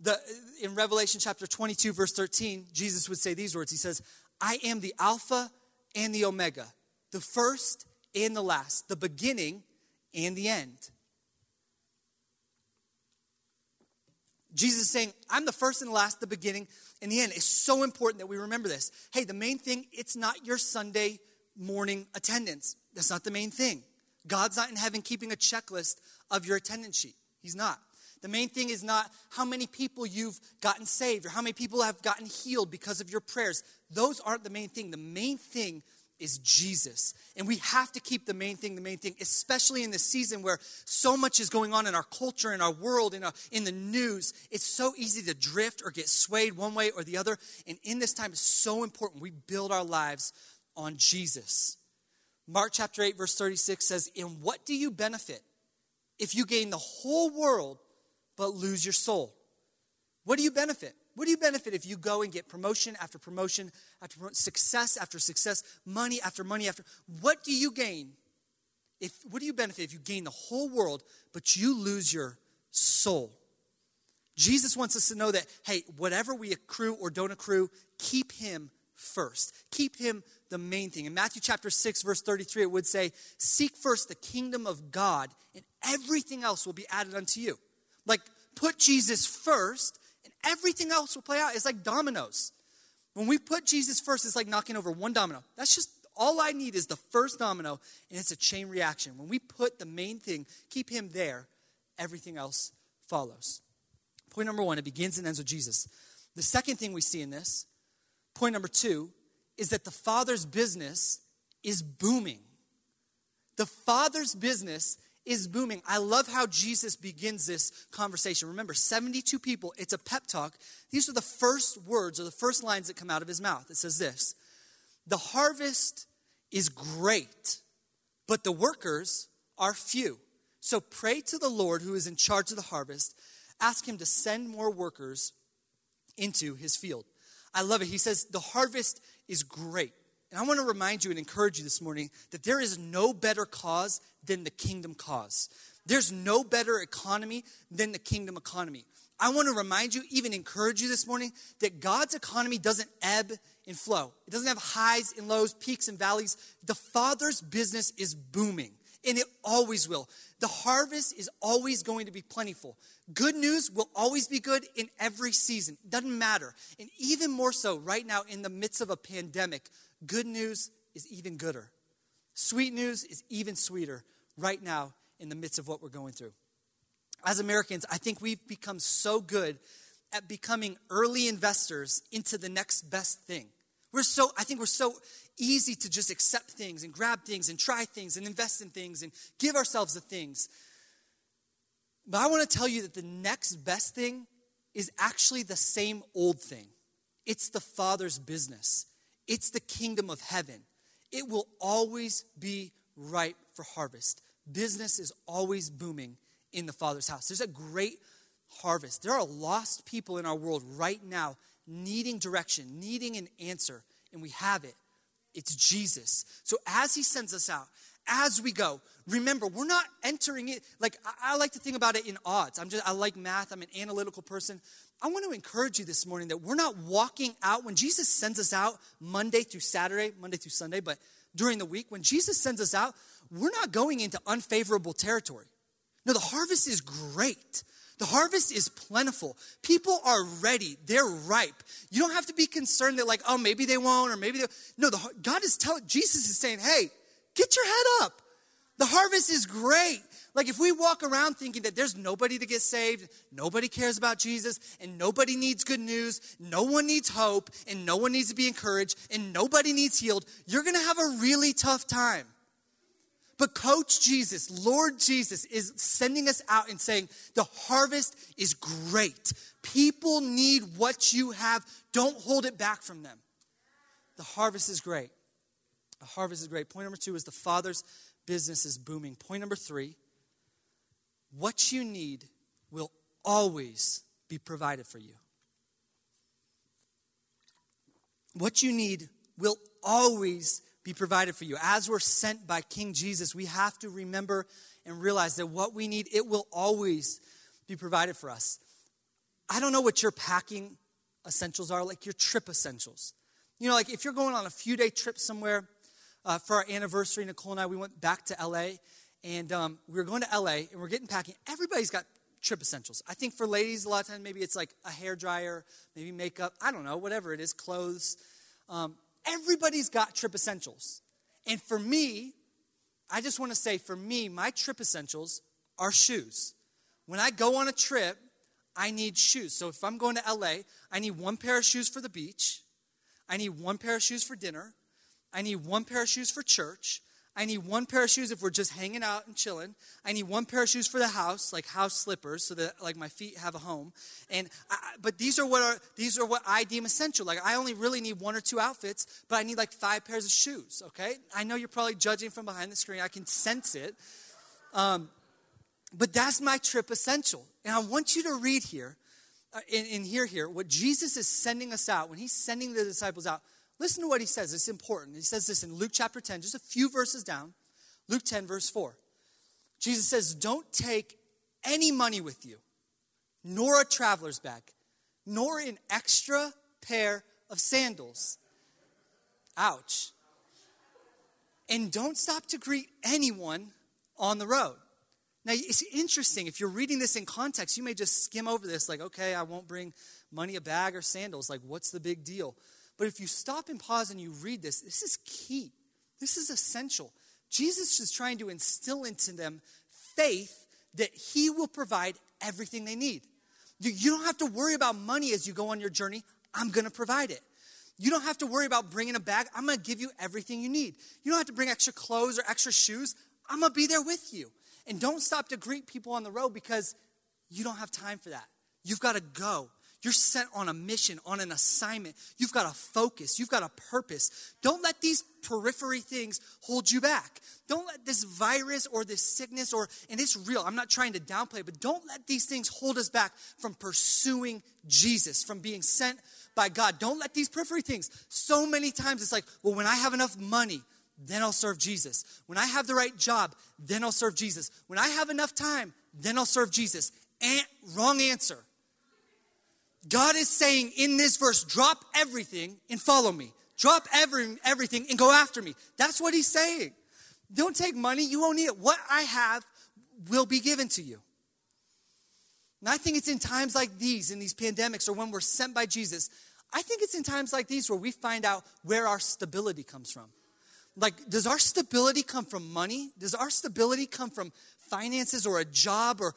The, in Revelation chapter 22, verse 13, Jesus would say these words He says, I am the Alpha and the Omega, the first and the last, the beginning and the end. Jesus is saying, I'm the first and the last, the beginning and the end. It's so important that we remember this. Hey, the main thing, it's not your Sunday morning attendance. That's not the main thing. God's not in heaven keeping a checklist of your attendance sheet. He's not. The main thing is not how many people you've gotten saved or how many people have gotten healed because of your prayers. Those aren't the main thing. The main thing is Jesus. And we have to keep the main thing the main thing, especially in this season where so much is going on in our culture, in our world, in, our, in the news. It's so easy to drift or get swayed one way or the other. And in this time, it's so important we build our lives on Jesus. Mark chapter 8, verse 36 says, In what do you benefit if you gain the whole world but lose your soul? What do you benefit? What do you benefit if you go and get promotion after promotion after success after success, money after money after? What do you gain? If what do you benefit if you gain the whole world but you lose your soul? Jesus wants us to know that hey, whatever we accrue or don't accrue, keep him first. Keep him the main thing. In Matthew chapter 6 verse 33 it would say, "Seek first the kingdom of God, and everything else will be added unto you." Like put Jesus first everything else will play out. It's like dominoes. When we put Jesus first, it's like knocking over one domino. That's just all I need is the first domino, and it's a chain reaction. When we put the main thing, keep him there, everything else follows. Point number one, it begins and ends with Jesus. The second thing we see in this, point number two, is that the Father's business is booming. The Father's business is booming. I love how Jesus begins this conversation. Remember, 72 people, it's a pep talk. These are the first words or the first lines that come out of his mouth. It says this The harvest is great, but the workers are few. So pray to the Lord who is in charge of the harvest. Ask him to send more workers into his field. I love it. He says, The harvest is great. And I want to remind you and encourage you this morning that there is no better cause than the kingdom cause. There's no better economy than the kingdom economy. I want to remind you, even encourage you this morning, that God's economy doesn't ebb and flow. It doesn't have highs and lows, peaks and valleys. The Father's business is booming, and it always will. The harvest is always going to be plentiful. Good news will always be good in every season. Doesn't matter. And even more so right now in the midst of a pandemic, good news is even gooder. Sweet news is even sweeter right now in the midst of what we're going through. As Americans, I think we've become so good at becoming early investors into the next best thing. We're so, I think we're so easy to just accept things and grab things and try things and invest in things and give ourselves the things. But I want to tell you that the next best thing is actually the same old thing. It's the Father's business, it's the kingdom of heaven. It will always be ripe for harvest. Business is always booming in the Father's house. There's a great harvest. There are lost people in our world right now needing direction, needing an answer, and we have it. It's Jesus. So as He sends us out, as we go, remember, we're not entering it like I, I like to think about it in odds. I'm just I like math, I'm an analytical person. I want to encourage you this morning that we're not walking out when Jesus sends us out Monday through Saturday, Monday through Sunday, but during the week, when Jesus sends us out, we're not going into unfavorable territory. No, the harvest is great. The harvest is plentiful. People are ready. They're ripe. You don't have to be concerned that, like, oh, maybe they won't, or maybe they. No, the, God is telling, Jesus is saying, hey, get your head up. The harvest is great. Like, if we walk around thinking that there's nobody to get saved, nobody cares about Jesus, and nobody needs good news, no one needs hope, and no one needs to be encouraged, and nobody needs healed, you're gonna have a really tough time. But Coach Jesus, Lord Jesus, is sending us out and saying, the harvest is great. People need what you have. Don't hold it back from them. The harvest is great. The harvest is great. Point number two is the Father's business is booming. Point number three what you need will always be provided for you. What you need will always be provided for you. As we're sent by King Jesus, we have to remember and realize that what we need, it will always be provided for us. I don't know what your packing essentials are, like your trip essentials. You know, like if you're going on a few day trip somewhere uh, for our anniversary, Nicole and I, we went back to LA and um, we were going to LA and we're getting packing. Everybody's got trip essentials. I think for ladies, a lot of times maybe it's like a hair dryer, maybe makeup, I don't know, whatever it is, clothes. Um, everybody's got trip essentials. And for me, I just want to say for me, my trip essentials are shoes. When I go on a trip, I need shoes. So if I'm going to LA, I need one pair of shoes for the beach. I need one pair of shoes for dinner. I need one pair of shoes for church. I need one pair of shoes if we're just hanging out and chilling. I need one pair of shoes for the house, like house slippers, so that like my feet have a home. And I, but these are what are these are what I deem essential. Like I only really need one or two outfits, but I need like five pairs of shoes. Okay, I know you're probably judging from behind the screen. I can sense it. Um, but that's my trip essential, and I want you to read here, uh, hear here what Jesus is sending us out when He's sending the disciples out. Listen to what he says. It's important. He says this in Luke chapter 10, just a few verses down. Luke 10, verse 4. Jesus says, Don't take any money with you, nor a traveler's bag, nor an extra pair of sandals. Ouch. And don't stop to greet anyone on the road. Now, it's interesting. If you're reading this in context, you may just skim over this, like, okay, I won't bring money, a bag, or sandals. Like, what's the big deal? But if you stop and pause and you read this, this is key. This is essential. Jesus is trying to instill into them faith that He will provide everything they need. You don't have to worry about money as you go on your journey. I'm going to provide it. You don't have to worry about bringing a bag. I'm going to give you everything you need. You don't have to bring extra clothes or extra shoes. I'm going to be there with you. And don't stop to greet people on the road because you don't have time for that. You've got to go. You're sent on a mission, on an assignment. You've got a focus, you've got a purpose. Don't let these periphery things hold you back. Don't let this virus or this sickness or and it's real. I'm not trying to downplay, but don't let these things hold us back from pursuing Jesus, from being sent by God. Don't let these periphery things. So many times it's like, well, when I have enough money, then I'll serve Jesus. When I have the right job, then I'll serve Jesus. When I have enough time, then I'll serve Jesus. And wrong answer. God is saying in this verse, drop everything and follow me. Drop every, everything and go after me. That's what he's saying. Don't take money, you won't need it. What I have will be given to you. And I think it's in times like these, in these pandemics, or when we're sent by Jesus, I think it's in times like these where we find out where our stability comes from. Like, does our stability come from money? Does our stability come from finances or a job? Or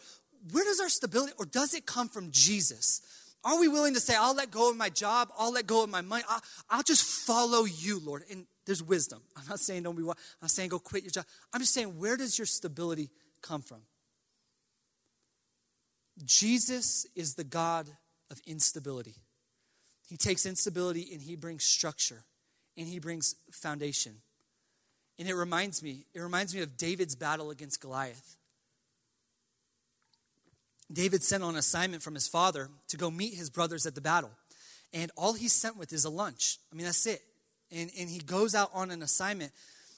where does our stability, or does it come from Jesus? Are we willing to say, I'll let go of my job, I'll let go of my money, I'll, I'll just follow you, Lord? And there's wisdom. I'm not saying don't be, I'm not saying go quit your job. I'm just saying, where does your stability come from? Jesus is the God of instability. He takes instability and he brings structure and he brings foundation. And it reminds me, it reminds me of David's battle against Goliath. David sent on an assignment from his father to go meet his brothers at the battle. And all he's sent with is a lunch. I mean, that's it. And, and he goes out on an assignment.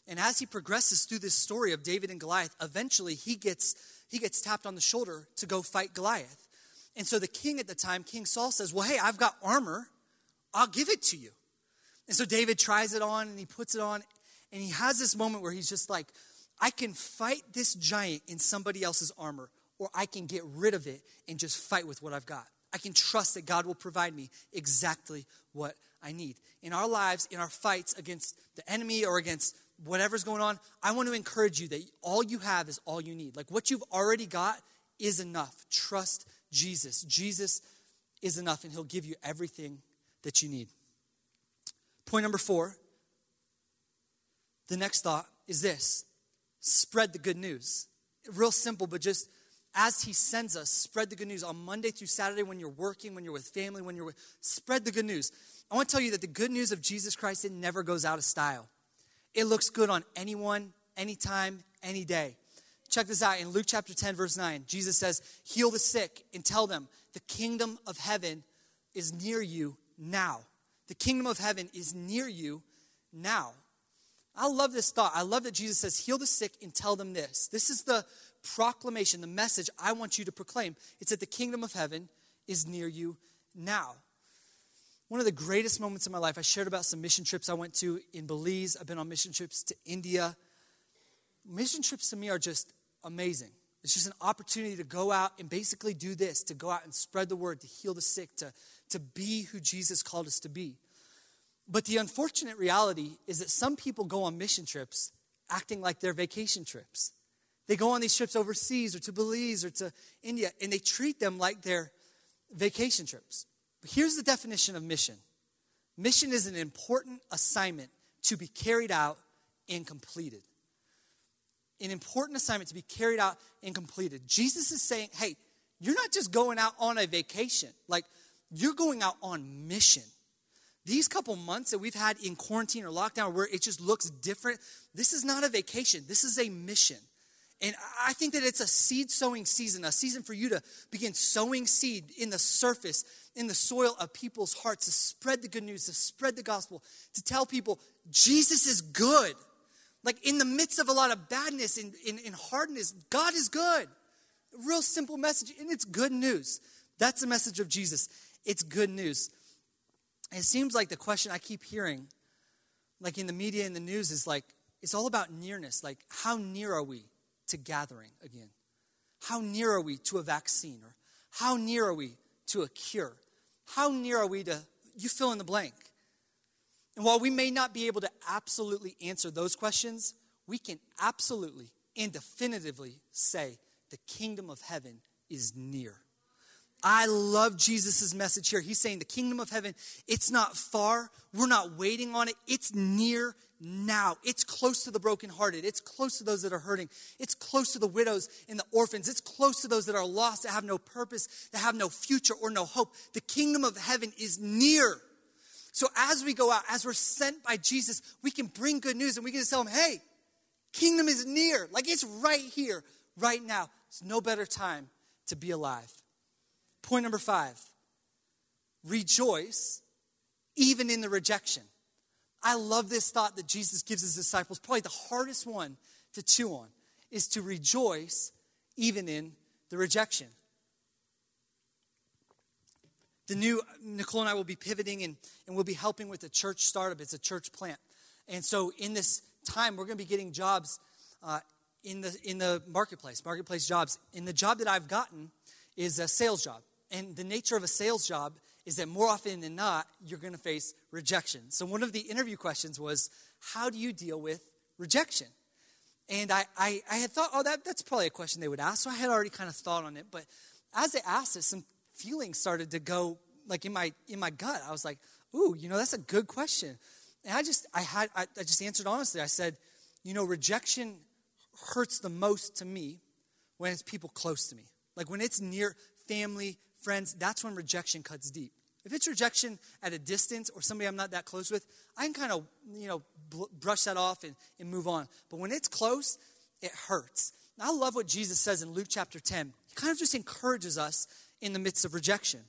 And as he progresses through this story of David and Goliath, eventually he gets, he gets tapped on the shoulder to go fight Goliath. And so the king at the time, King Saul, says, Well, hey, I've got armor. I'll give it to you. And so David tries it on and he puts it on. And he has this moment where he's just like, I can fight this giant in somebody else's armor or I can get rid of it and just fight with what I've got. I can trust that God will provide me exactly what I need. In our lives, in our fights against the enemy or against whatever's going on, I want to encourage you that all you have is all you need. Like what you've already got is enough. Trust Jesus. Jesus is enough, and He'll give you everything that you need. Point number four the next thought is this spread the good news. Real simple, but just as he sends us, spread the good news on Monday through Saturday when you're working, when you're with family, when you're with, spread the good news. I want to tell you that the good news of Jesus Christ, it never goes out of style. It looks good on anyone, anytime, any day. Check this out in Luke chapter 10, verse 9. Jesus says, Heal the sick and tell them the kingdom of heaven is near you now. The kingdom of heaven is near you now. I love this thought. I love that Jesus says, Heal the sick and tell them this. This is the proclamation, the message I want you to proclaim. It's that the kingdom of heaven is near you now. One of the greatest moments in my life, I shared about some mission trips I went to in Belize. I've been on mission trips to India. Mission trips to me are just amazing. It's just an opportunity to go out and basically do this to go out and spread the word, to heal the sick, to, to be who Jesus called us to be. But the unfortunate reality is that some people go on mission trips acting like they're vacation trips. They go on these trips overseas or to Belize or to India, and they treat them like they're vacation trips. But here's the definition of mission mission is an important assignment to be carried out and completed. An important assignment to be carried out and completed. Jesus is saying, hey, you're not just going out on a vacation, like, you're going out on mission. These couple months that we've had in quarantine or lockdown where it just looks different, this is not a vacation, this is a mission. And I think that it's a seed sowing season, a season for you to begin sowing seed in the surface, in the soil of people's hearts, to spread the good news, to spread the gospel, to tell people Jesus is good. Like in the midst of a lot of badness and, and, and hardness, God is good. Real simple message, and it's good news. That's the message of Jesus. It's good news. It seems like the question I keep hearing, like in the media and the news, is like, it's all about nearness. Like, how near are we? To gathering again? How near are we to a vaccine? Or how near are we to a cure? How near are we to, you fill in the blank? And while we may not be able to absolutely answer those questions, we can absolutely and definitively say the kingdom of heaven is near. I love Jesus' message here. He's saying the kingdom of heaven, it's not far. We're not waiting on it. It's near now. It's close to the brokenhearted. It's close to those that are hurting. It's close to the widows and the orphans. It's close to those that are lost, that have no purpose, that have no future or no hope. The kingdom of heaven is near. So as we go out, as we're sent by Jesus, we can bring good news and we can just tell them, hey, kingdom is near. Like it's right here, right now. It's no better time to be alive. Point number five rejoice even in the rejection. I love this thought that Jesus gives his disciples. Probably the hardest one to chew on is to rejoice even in the rejection. The new, Nicole and I will be pivoting and, and we'll be helping with a church startup. It's a church plant. And so in this time, we're going to be getting jobs uh, in, the, in the marketplace, marketplace jobs. And the job that I've gotten is a sales job. And the nature of a sales job is that more often than not, you're going to face rejection. So, one of the interview questions was, How do you deal with rejection? And I, I, I had thought, oh, that, that's probably a question they would ask. So I had already kind of thought on it. But as they asked it, some feelings started to go like in my in my gut. I was like, ooh, you know, that's a good question. And I just I had I, I just answered honestly. I said, you know, rejection hurts the most to me when it's people close to me. Like when it's near family, friends, that's when rejection cuts deep. If it's rejection at a distance or somebody I'm not that close with, I can kind of, you know, brush that off and, and move on. But when it's close, it hurts. I love what Jesus says in Luke chapter 10. He kind of just encourages us in the midst of rejection.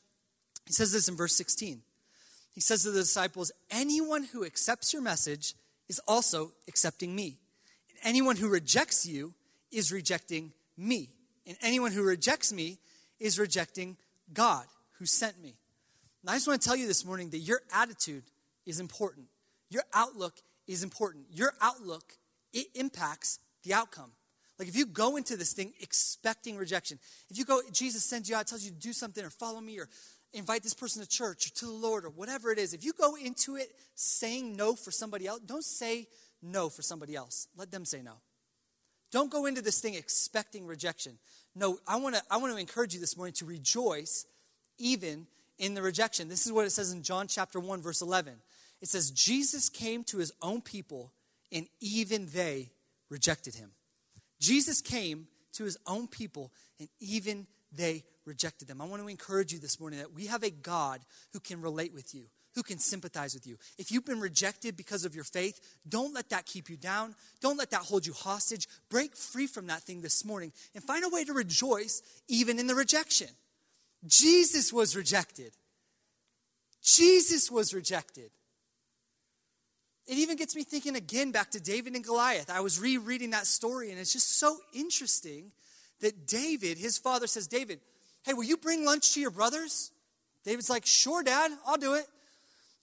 He says this in verse 16. He says to the disciples, Anyone who accepts your message is also accepting me. And anyone who rejects you is rejecting me. And anyone who rejects me is rejecting God who sent me. And I just want to tell you this morning that your attitude is important. Your outlook is important. Your outlook, it impacts the outcome. Like if you go into this thing expecting rejection, if you go, Jesus sends you out, tells you to do something or follow me or invite this person to church or to the Lord or whatever it is, if you go into it saying no for somebody else, don't say no for somebody else. Let them say no. Don't go into this thing expecting rejection. No, I want to I want to encourage you this morning to rejoice even in the rejection. This is what it says in John chapter 1 verse 11. It says Jesus came to his own people and even they rejected him. Jesus came to his own people and even they rejected them. I want to encourage you this morning that we have a God who can relate with you, who can sympathize with you. If you've been rejected because of your faith, don't let that keep you down. Don't let that hold you hostage. Break free from that thing this morning and find a way to rejoice even in the rejection. Jesus was rejected. Jesus was rejected. It even gets me thinking again back to David and Goliath. I was rereading that story, and it's just so interesting that David, his father says, David, hey, will you bring lunch to your brothers? David's like, sure, dad, I'll do it.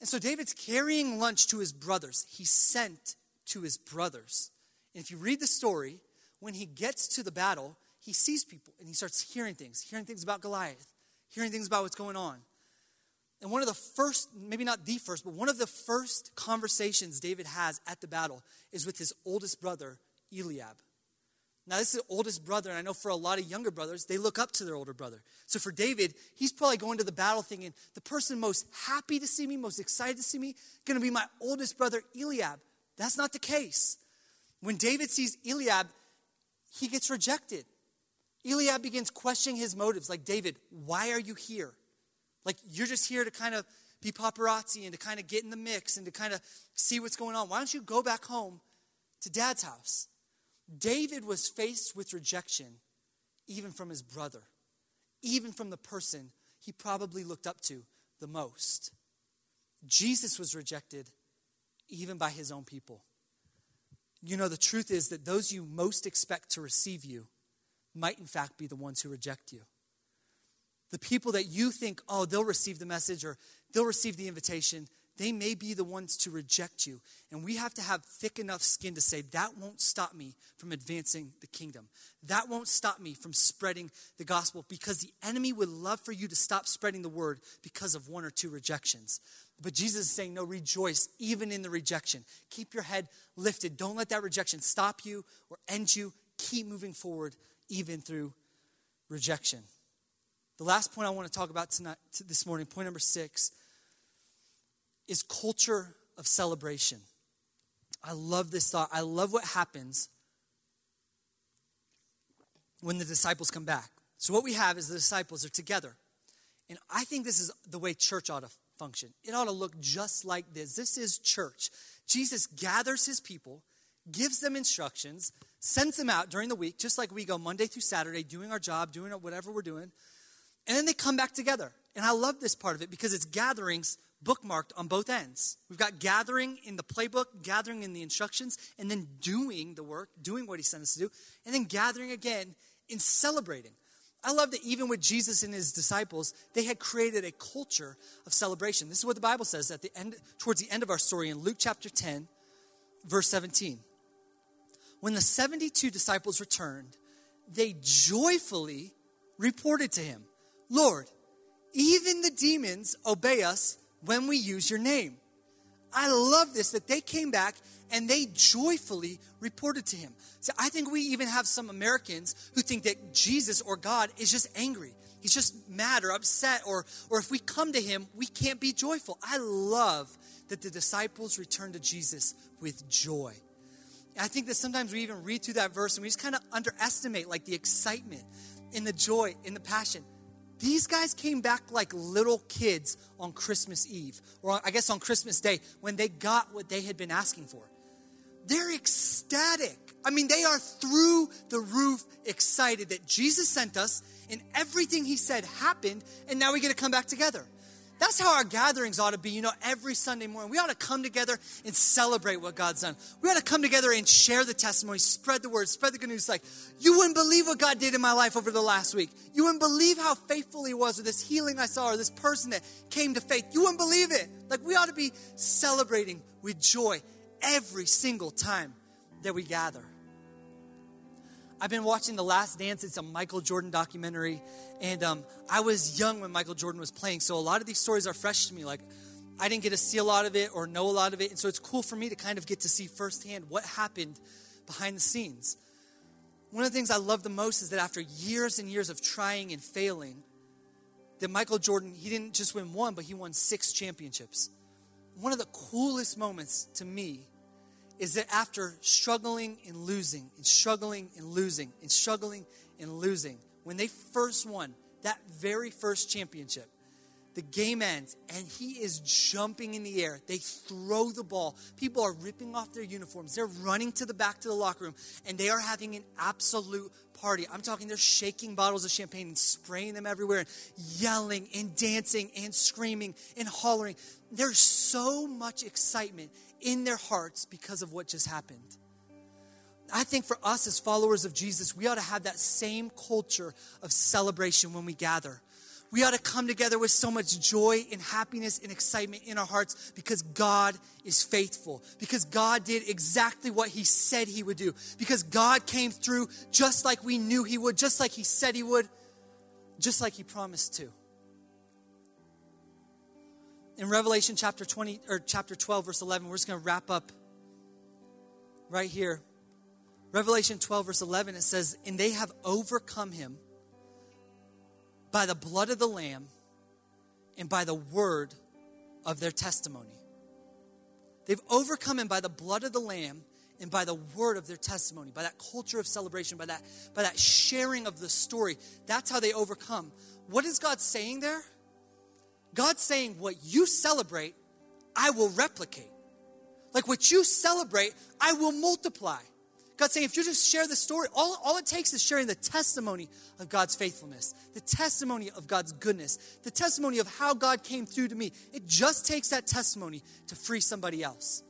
And so David's carrying lunch to his brothers. He sent to his brothers. And if you read the story, when he gets to the battle, he sees people and he starts hearing things, hearing things about Goliath, hearing things about what's going on. And one of the first, maybe not the first, but one of the first conversations David has at the battle is with his oldest brother, Eliab. Now, this is the oldest brother, and I know for a lot of younger brothers, they look up to their older brother. So for David, he's probably going to the battle thinking, the person most happy to see me, most excited to see me, going to be my oldest brother, Eliab. That's not the case. When David sees Eliab, he gets rejected. Eliab begins questioning his motives, like, David, why are you here? Like, you're just here to kind of be paparazzi and to kind of get in the mix and to kind of see what's going on. Why don't you go back home to dad's house? David was faced with rejection even from his brother, even from the person he probably looked up to the most. Jesus was rejected even by his own people. You know, the truth is that those you most expect to receive you might, in fact, be the ones who reject you. The people that you think, oh, they'll receive the message or they'll receive the invitation, they may be the ones to reject you. And we have to have thick enough skin to say, that won't stop me from advancing the kingdom. That won't stop me from spreading the gospel because the enemy would love for you to stop spreading the word because of one or two rejections. But Jesus is saying, no, rejoice even in the rejection. Keep your head lifted. Don't let that rejection stop you or end you. Keep moving forward even through rejection. The last point I want to talk about tonight, this morning, point number six is culture of celebration. I love this thought. I love what happens when the disciples come back. So, what we have is the disciples are together. And I think this is the way church ought to function. It ought to look just like this. This is church. Jesus gathers his people, gives them instructions, sends them out during the week, just like we go Monday through Saturday, doing our job, doing whatever we're doing. And then they come back together. And I love this part of it because it's gatherings bookmarked on both ends. We've got gathering in the playbook, gathering in the instructions, and then doing the work, doing what he sent us to do, and then gathering again in celebrating. I love that even with Jesus and his disciples, they had created a culture of celebration. This is what the Bible says at the end, towards the end of our story in Luke chapter 10, verse 17. When the 72 disciples returned, they joyfully reported to him, Lord, even the demons obey us when we use your name. I love this that they came back and they joyfully reported to him. So I think we even have some Americans who think that Jesus or God is just angry. He's just mad or upset, or, or if we come to him, we can't be joyful. I love that the disciples returned to Jesus with joy. I think that sometimes we even read through that verse and we just kind of underestimate like the excitement in the joy, in the passion. These guys came back like little kids on Christmas Eve, or I guess on Christmas Day, when they got what they had been asking for. They're ecstatic. I mean, they are through the roof excited that Jesus sent us and everything he said happened, and now we get to come back together. That's how our gatherings ought to be, you know, every Sunday morning. We ought to come together and celebrate what God's done. We ought to come together and share the testimony, spread the word, spread the good news. Like, you wouldn't believe what God did in my life over the last week. You wouldn't believe how faithful He was, or this healing I saw, or this person that came to faith. You wouldn't believe it. Like, we ought to be celebrating with joy every single time that we gather. I've been watching The Last Dance. It's a Michael Jordan documentary. And um, I was young when Michael Jordan was playing. So a lot of these stories are fresh to me. Like, I didn't get to see a lot of it or know a lot of it. And so it's cool for me to kind of get to see firsthand what happened behind the scenes. One of the things I love the most is that after years and years of trying and failing, that Michael Jordan, he didn't just win one, but he won six championships. One of the coolest moments to me is that after struggling and losing and struggling and losing and struggling and losing, when they first won that very first championship, the game ends and he is jumping in the air. They throw the ball. People are ripping off their uniforms. They're running to the back to the locker room and they are having an absolute party. I'm talking they're shaking bottles of champagne and spraying them everywhere and yelling and dancing and screaming and hollering. There's so much excitement in their hearts because of what just happened. I think for us as followers of Jesus, we ought to have that same culture of celebration when we gather. We ought to come together with so much joy and happiness and excitement in our hearts because God is faithful, because God did exactly what He said He would do, because God came through just like we knew He would, just like He said He would, just like He promised to in Revelation chapter 20 or chapter 12 verse 11 we're just going to wrap up right here. Revelation 12 verse 11 it says and they have overcome him by the blood of the lamb and by the word of their testimony. They've overcome him by the blood of the lamb and by the word of their testimony by that culture of celebration by that by that sharing of the story. That's how they overcome. What is god saying there God's saying, What you celebrate, I will replicate. Like what you celebrate, I will multiply. God's saying, if you just share the story, all, all it takes is sharing the testimony of God's faithfulness, the testimony of God's goodness, the testimony of how God came through to me. It just takes that testimony to free somebody else.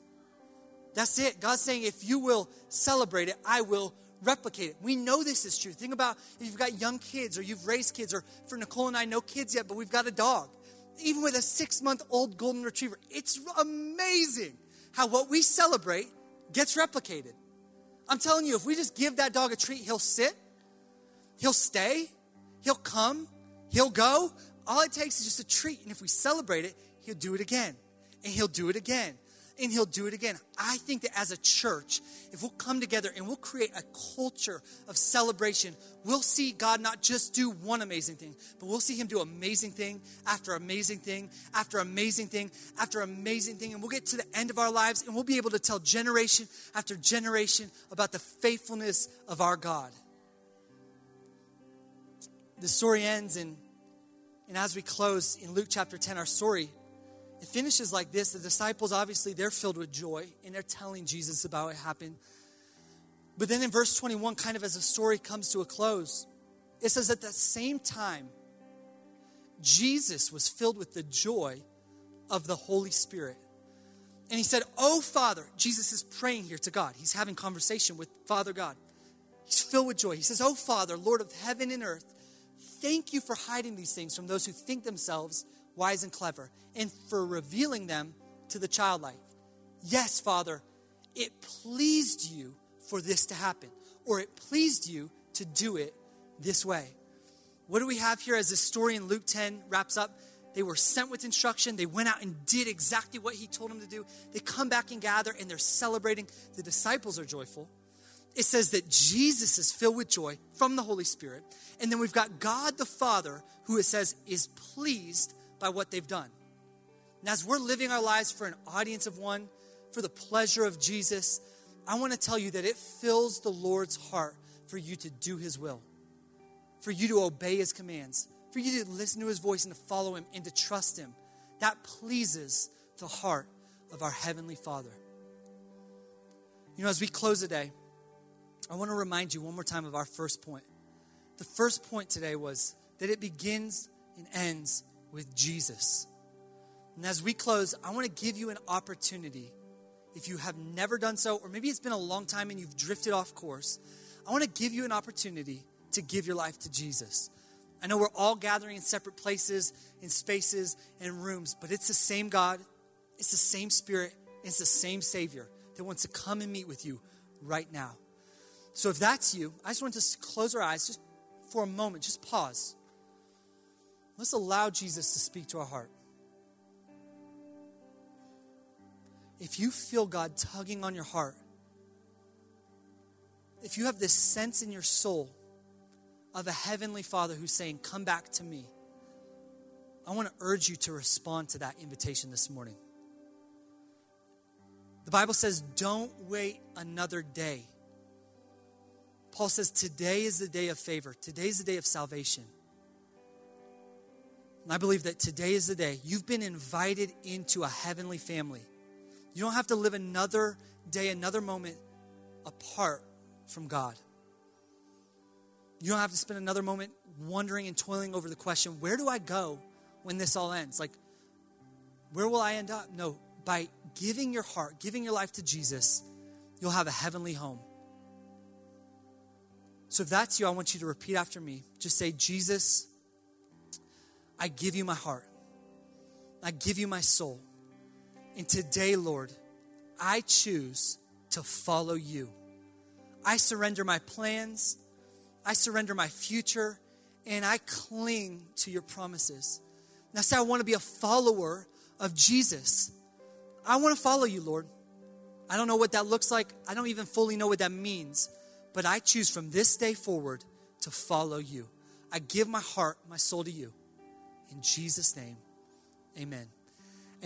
That's it. God's saying, if you will celebrate it, I will replicate it. We know this is true. Think about if you've got young kids or you've raised kids, or for Nicole and I, no kids yet, but we've got a dog even with a six month old golden retriever. It's amazing how what we celebrate gets replicated. I'm telling you, if we just give that dog a treat, he'll sit, he'll stay, he'll come, he'll go. All it takes is just a treat. And if we celebrate it, he'll do it again. And he'll do it again. And he'll do it again. I think that as a church, if we'll come together and we'll create a culture of celebration, we'll see God not just do one amazing thing, but we'll see him do amazing thing after amazing thing after amazing thing after amazing thing. And we'll get to the end of our lives and we'll be able to tell generation after generation about the faithfulness of our God. The story ends in, and as we close in Luke chapter 10, our story it finishes like this. The disciples obviously they're filled with joy and they're telling jesus about what happened. But then in verse 21 kind of as the story comes to a close it says at the same time jesus was filled with the joy of the holy spirit. And he said oh father jesus is praying here to god. He's having conversation with father god. He's filled with joy. He says oh father lord of heaven and earth thank you for hiding these things from those who think themselves wise and clever, and for revealing them to the childlike. Yes, Father, it pleased you for this to happen, or it pleased you to do it this way. What do we have here as the story in Luke 10 wraps up? They were sent with instruction. They went out and did exactly what he told them to do. They come back and gather and they're celebrating. The disciples are joyful. It says that Jesus is filled with joy from the Holy Spirit. And then we've got God the Father, who it says is pleased by what they've done. And as we're living our lives for an audience of one, for the pleasure of Jesus, I want to tell you that it fills the Lord's heart for you to do his will, for you to obey his commands, for you to listen to his voice and to follow him and to trust him. That pleases the heart of our Heavenly Father. You know, as we close today, I want to remind you one more time of our first point. The first point today was that it begins and ends with Jesus. And as we close, I want to give you an opportunity. If you have never done so, or maybe it's been a long time and you've drifted off course, I want to give you an opportunity to give your life to Jesus. I know we're all gathering in separate places, in spaces, and rooms, but it's the same God, it's the same Spirit, it's the same Savior that wants to come and meet with you right now. So if that's you, I just want to close our eyes just for a moment, just pause. Let's allow Jesus to speak to our heart. If you feel God tugging on your heart, if you have this sense in your soul of a heavenly Father who's saying, Come back to me, I want to urge you to respond to that invitation this morning. The Bible says, Don't wait another day. Paul says, Today is the day of favor, today is the day of salvation. I believe that today is the day you've been invited into a heavenly family. You don't have to live another day, another moment apart from God. You don't have to spend another moment wondering and toiling over the question where do I go when this all ends? Like, where will I end up? No, by giving your heart, giving your life to Jesus, you'll have a heavenly home. So if that's you, I want you to repeat after me. Just say, Jesus, I give you my heart. I give you my soul. And today, Lord, I choose to follow you. I surrender my plans, I surrender my future, and I cling to your promises. Now, say I want to be a follower of Jesus. I want to follow you, Lord. I don't know what that looks like. I don't even fully know what that means. But I choose from this day forward to follow you. I give my heart, my soul to you. In Jesus' name, amen.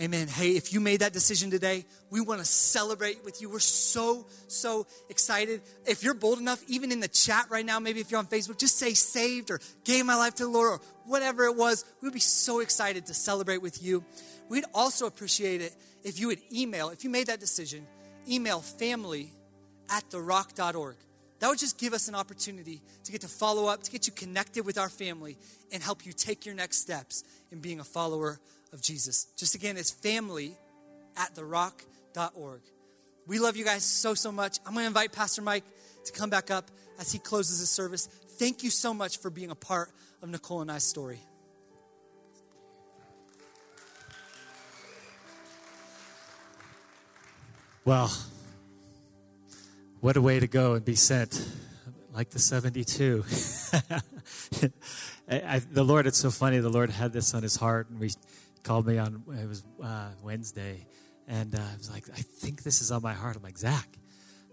Amen. Hey, if you made that decision today, we want to celebrate with you. We're so, so excited. If you're bold enough, even in the chat right now, maybe if you're on Facebook, just say saved or gave my life to the Lord or whatever it was. We'd be so excited to celebrate with you. We'd also appreciate it if you would email, if you made that decision, email family at therock.org. That would just give us an opportunity to get to follow up, to get you connected with our family, and help you take your next steps in being a follower of Jesus. Just again, it's family at therock.org. We love you guys so, so much. I'm going to invite Pastor Mike to come back up as he closes his service. Thank you so much for being a part of Nicole and I's story. Well, what a way to go and be sent like the 72. I, the Lord, it's so funny. The Lord had this on his heart, and we called me on, it was uh, Wednesday, And uh, I was like, I think this is on my heart. I'm like, Zach,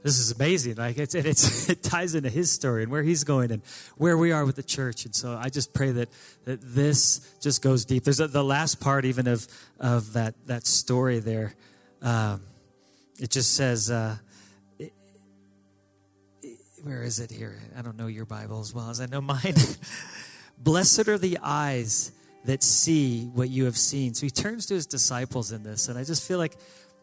this is amazing. Like it's, and it's, it ties into his story and where he's going and where we are with the church. And so I just pray that, that this just goes deep. There's a, the last part even of, of that, that story there. Um, it just says, uh, it, it, where is it here? I don't know your Bible as well as I know mine. Blessed are the eyes that see what you have seen. So he turns to his disciples in this, and I just feel like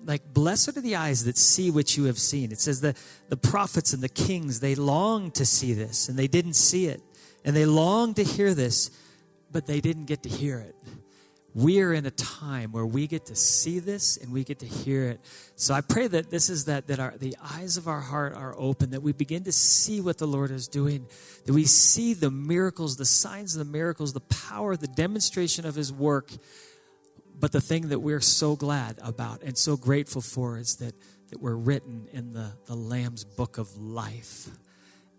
like blessed are the eyes that see what you have seen it says that the prophets and the kings they longed to see this and they didn't see it and they longed to hear this but they didn't get to hear it we are in a time where we get to see this and we get to hear it so i pray that this is that that our the eyes of our heart are open that we begin to see what the lord is doing that we see the miracles the signs of the miracles the power the demonstration of his work but the thing that we're so glad about and so grateful for is that, that we're written in the, the Lamb's book of life.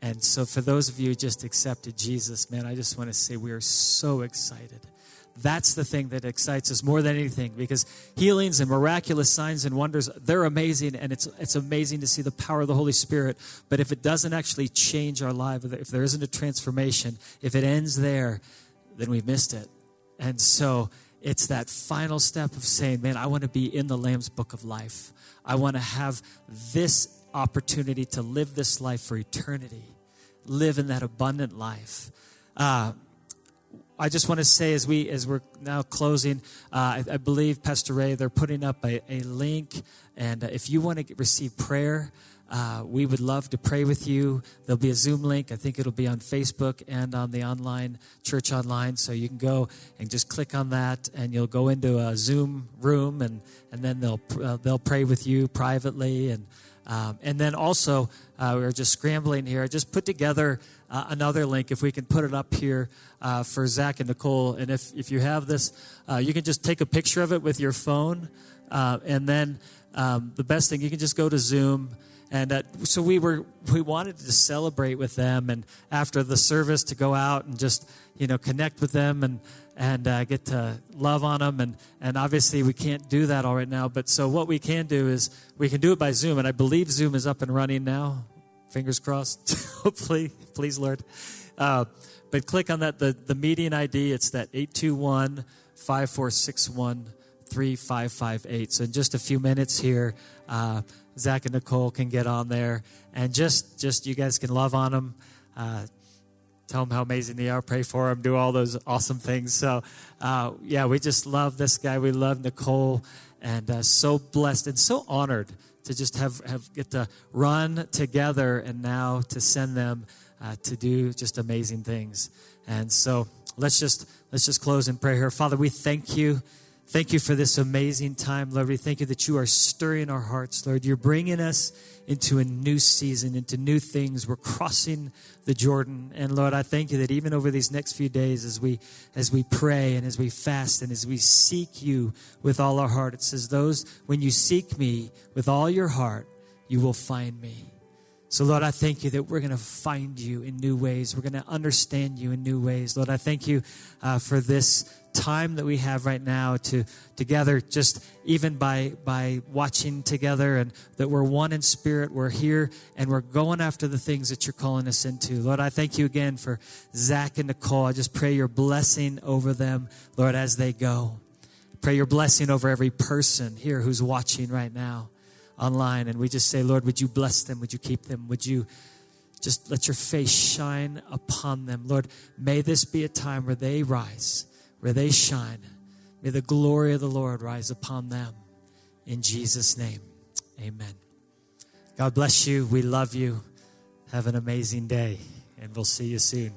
And so, for those of you who just accepted Jesus, man, I just want to say we are so excited. That's the thing that excites us more than anything because healings and miraculous signs and wonders, they're amazing and it's, it's amazing to see the power of the Holy Spirit. But if it doesn't actually change our life, if there isn't a transformation, if it ends there, then we've missed it. And so it's that final step of saying, man, I want to be in the Lamb's book of life. I want to have this opportunity to live this life for eternity, live in that abundant life. Uh, I just want to say as we as we're now closing, uh, I, I, believe Pastor Ray they're putting up a, a link, and uh, if you want to receive prayer, uh, we would love to pray with you. There'll be a Zoom link. I think it'll be on Facebook and on the online church online. So you can go and just click on that, and you'll go into a Zoom room, and and then they'll uh, they'll pray with you privately, and um, and then also uh, we are just scrambling here. I just put together uh, another link if we can put it up here uh, for Zach and Nicole. And if if you have this, uh, you can just take a picture of it with your phone, and then um, the best thing you can just go to Zoom and uh, so we were we wanted to celebrate with them and after the service to go out and just you know connect with them and and uh, get to love on them and and obviously we can't do that all right now but so what we can do is we can do it by zoom and i believe zoom is up and running now fingers crossed hopefully please lord uh, but click on that the, the meeting id it's that 821 5461 3558 so in just a few minutes here uh, Zach and Nicole can get on there and just just you guys can love on them. Uh, tell them how amazing they are. Pray for them. Do all those awesome things. So uh, yeah, we just love this guy. We love Nicole, and uh, so blessed and so honored to just have have get to run together and now to send them uh, to do just amazing things. And so let's just let's just close in prayer here. Father, we thank you. Thank you for this amazing time, Lord. We thank you that you are stirring our hearts, Lord. You're bringing us into a new season, into new things. We're crossing the Jordan. And Lord, I thank you that even over these next few days as we as we pray and as we fast and as we seek you with all our heart, it says those when you seek me with all your heart, you will find me. So, Lord, I thank you that we're going to find you in new ways. We're going to understand you in new ways. Lord, I thank you uh, for this time that we have right now to together just even by by watching together and that we're one in spirit we're here and we're going after the things that you're calling us into. Lord i thank you again for zach and nicole. I just pray your blessing over them lord as they go. Pray your blessing over every person here who's watching right now online. And we just say lord would you bless them? Would you keep them? Would you just let your face shine upon them? Lord may this be a time where they rise where they shine. May the glory of the Lord rise upon them. In Jesus' name, amen. God bless you. We love you. Have an amazing day, and we'll see you soon.